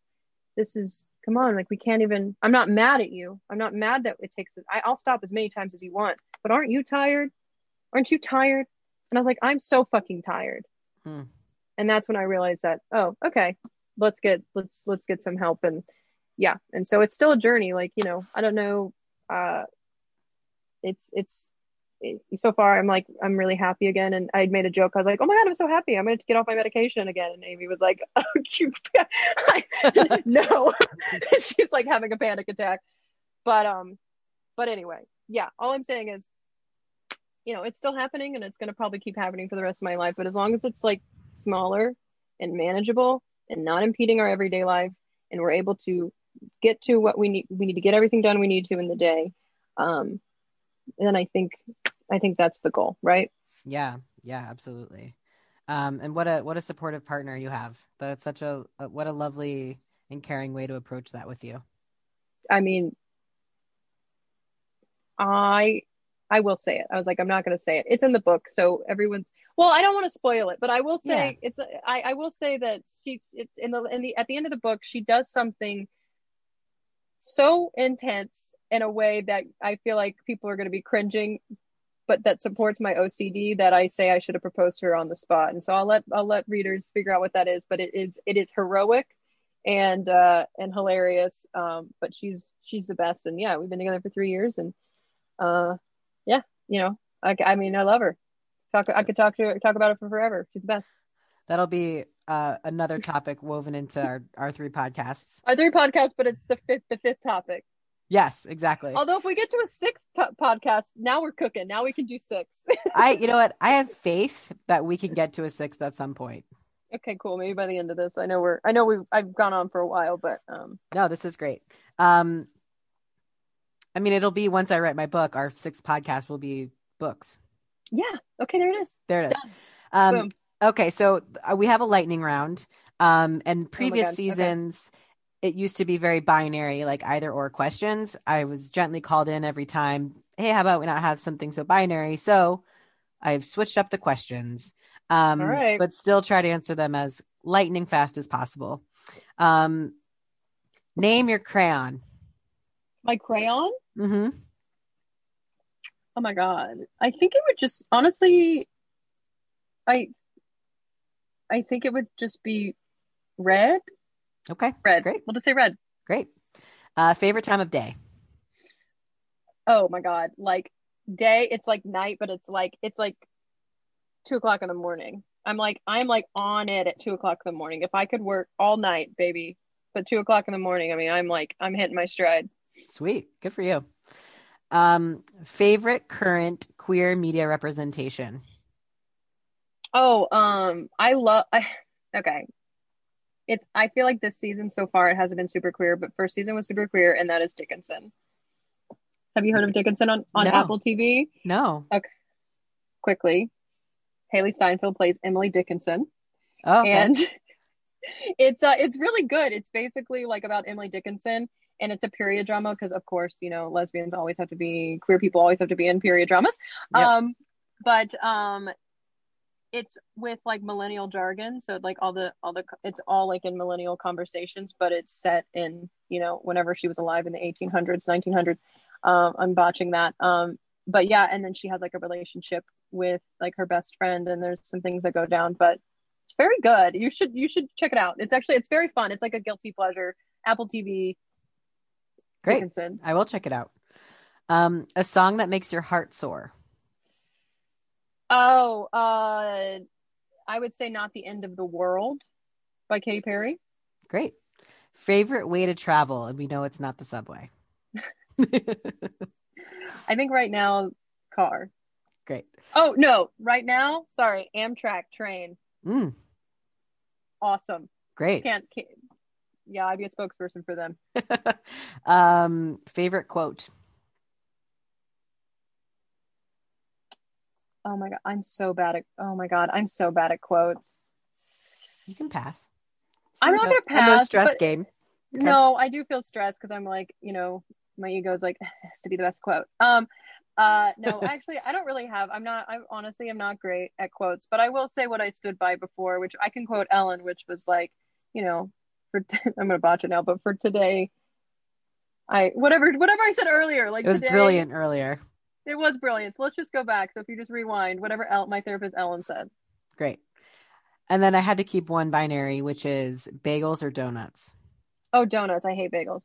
C: this is come on like we can't even i'm not mad at you. I'm not mad that it takes I, i'll stop as many times as you want but aren't you tired? Aren't you tired? And i was like i'm so fucking tired.
B: Hmm.
C: and that's when i realized that oh okay let's get let's let's get some help. And yeah and so it's still a journey like you know i don't know uh it's it's it, so far i'm like i'm really happy again. And I'd made a joke. I was like oh my god i'm so happy. I'm going to get off my medication again. And amy was like oh, you, no. She's like having a panic attack. But um but anyway yeah all i'm saying is you know it's still happening and it's going to probably keep happening for the rest of my life. But as long as it's like smaller and manageable and not impeding our everyday life and we're able to get to what we need we need to get everything done we need to in the day um and i think i think that's the goal right
B: Yeah, yeah, absolutely. Um, and what a what a supportive partner you have. That's such a, a what a lovely and caring way to approach that with you.
C: I mean, I I will say it. I was like, I'm not going to say it. It's in the book, so everyone's. Well, I don't want to spoil it, but I will say it's. I I will say that she it, in the in the at the end of the book she does something so intense in a way that I feel like people are going to be cringing, but that supports my OCD that I say I should have proposed to her on the spot. And so I'll let I'll let readers figure out what that is, but it is it is heroic and uh and hilarious. Um but she's she's the best and yeah, we've been together for 3 years and uh yeah, you know, I I mean I love her. Talk I could talk to her, talk about it for forever. She's the best.
B: That'll be uh, another topic woven into our, our three podcasts.
C: Our three podcasts, but it's the fifth the fifth topic.
B: Yes, exactly.
C: Although if we get to a sixth to- podcast, now we're cooking. Now we can do six.
B: I, you know what? I have faith that we can get to a sixth at some point.
C: okay, cool. Maybe by the end of this, I know we're I know we've I've gone on for a while, but um
B: No, this is great. Um, I mean, it'll be once I write my book. Our sixth podcast will be books.
C: yeah. Okay, there it is.
B: There it is.
C: Done.
B: Um,
C: Boom.
B: okay, so uh, we have a lightning round. Um, and previous
C: seasons. okay.
B: It used to be very binary, like either or questions. I was gently called in every time. Hey, how about we not have something so binary? So I've switched up the questions, um,
C: All right.
B: but still try to answer them as lightning fast as possible. Um, name your crayon.
C: My crayon?
B: Mm-hmm.
C: Oh my god. I think it would just honestly I I think it would just be red.
B: Okay,
C: Red.
B: Great.
C: We'll just say red.
B: great. Uh, favorite time of day.
C: Oh my god. Like day, it's like night, but it's like it's like two o'clock in the morning. I'm like I'm like on it at two o'clock in the morning. If I could work all night, baby, but two o'clock in the morning, I mean I'm like I'm hitting my stride.
B: Sweet. Good for you. Um, favorite current queer media representation.
C: Oh, um, I love. I, okay, it's. I feel like this season so far it hasn't been super queer, but first season was super queer, and that is Dickinson. Have you heard of Dickinson on on
B: No.
C: Apple TV?
B: No. Okay.
C: Quickly, Hailee Steinfeld plays Emily Dickinson.
B: Oh, okay.
C: and it's uh it's really good. It's basically like about Emily Dickinson and it's a period drama because of course, you know, lesbians always have to be queer people always have to be in period dramas.
B: Yep.
C: Um but um it's with like millennial jargon so like all the all the it's all like in millennial conversations but it's set in you know whenever she was alive in the 1800s 1900s um i'm botching that um but yeah and then she has like a relationship with like her best friend and there's some things that go down but it's very good you should you should check it out it's actually it's very fun it's like a guilty pleasure apple tv
B: Great.
C: Dickinson.
B: I will check it out. Um, a song that makes your heart soar.
C: Oh uh i would say not the end of the world by katy perry
B: Great. Favorite way to travel, and we know it's not the subway.
C: i think right now car
B: Great.
C: Oh no! Right now, sorry, Amtrak train,
B: Mm,
C: awesome.
B: great.
C: Can't, can't yeah, I'd be a spokesperson for them.
B: um, favorite quote.
C: Oh my god, I'm so bad at. Oh my god, I'm so bad at quotes.
B: You can pass.
C: I'm not
B: is
C: gonna
B: a- a no stress game. Okay.
C: No, I do feel stressed because I'm like, you know, my ego's like it has to be the best quote. Um, uh, no, actually, I don't really have. I'm not. I honestly, I'm not great at quotes, but I will say what I stood by before, which I can quote Ellen, which was like, you know, for t- I'm gonna botch it now, but for today. I whatever whatever I said earlier, like
B: It was
C: today,
B: brilliant earlier.
C: It was brilliant. So let's just go back. So if you just rewind, whatever El- my therapist Ellen said.
B: Great. And then I had to keep one binary, which is bagels or donuts.
C: Oh, donuts. I hate bagels.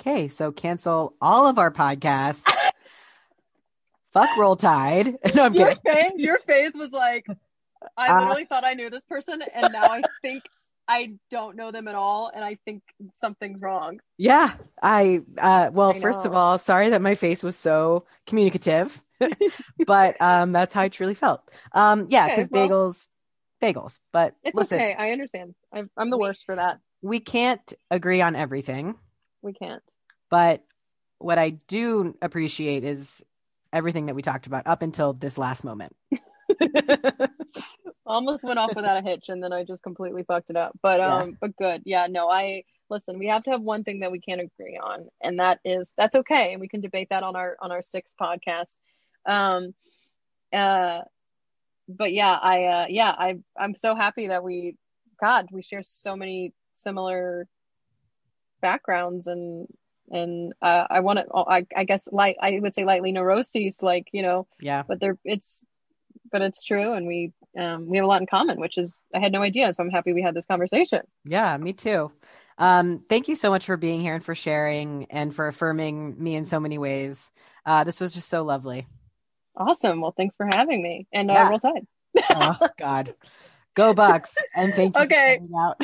B: Okay, so cancel all of our podcasts. Fuck Roll Tide. No, I'm
C: Your
B: kidding.
C: face, your face was like, I
B: Uh,
C: literally thought I knew this person, and now I think I don't know them at all, and I think something's wrong.
B: Yeah, I uh well,
C: I
B: first of all, sorry that my face was so communicative, but um that's how I truly felt. Um yeah,
C: Okay,
B: because
C: well-
B: bagels, bagels. But
C: It's
B: listen,
C: okay. I understand. I'm, I'm the
B: We-
C: worst for that.
B: we can't agree on everything,
C: We can't.
B: but what I do appreciate is everything that we talked about up until this last moment.
C: Almost went off without a hitch, and then I just completely fucked it up. But
B: Yeah.
C: um, but good. Yeah. No, I listen. We have to have one thing that we can't agree on, and that is that's okay, and we can debate that on our on our sixth podcast. Um, uh, but yeah, I uh, yeah, I I'm so happy that we, God, we share so many similar backgrounds and and uh, I want to I I guess light I would say lightly neuroses like you know
B: yeah.
C: but they're it's but it's true and we um we have a lot in common which is i had no idea so i'm happy we had this conversation
B: Yeah, me too. Um, thank you so much for being here and for sharing and for affirming me in so many ways. Uh, this was just so lovely.
C: awesome well thanks for having me and uh,
B: Yeah.
C: roll tide
B: Oh God, go Bucks! And thank you.
C: Okay.
B: For coming out.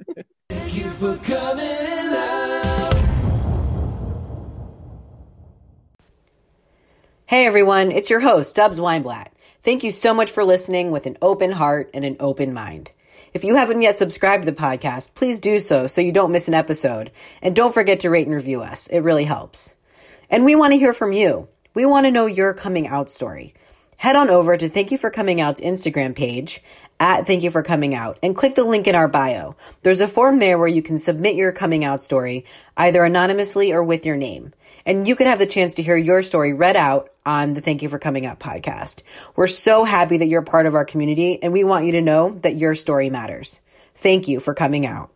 A: Thank you for coming out.
B: Hey everyone, it's your host Dubs Weinblatt. Thank you so much for listening with an open heart and an open mind. If you haven't yet subscribed to the podcast, please do so so you don't miss an episode. And don't forget to rate and review us. It really helps. And we want to hear from you. We want to know your coming out story. Head on over to Thank You for Coming Out's Instagram page at Thank You for Coming Out and click the link in our bio. There's a form there where you can submit your coming out story either anonymously or with your name. And you can have the chance to hear your story read out on the Thank You for Coming Out podcast. We're so happy that you're part of our community and we want you to know that your story matters. Thank you for coming out.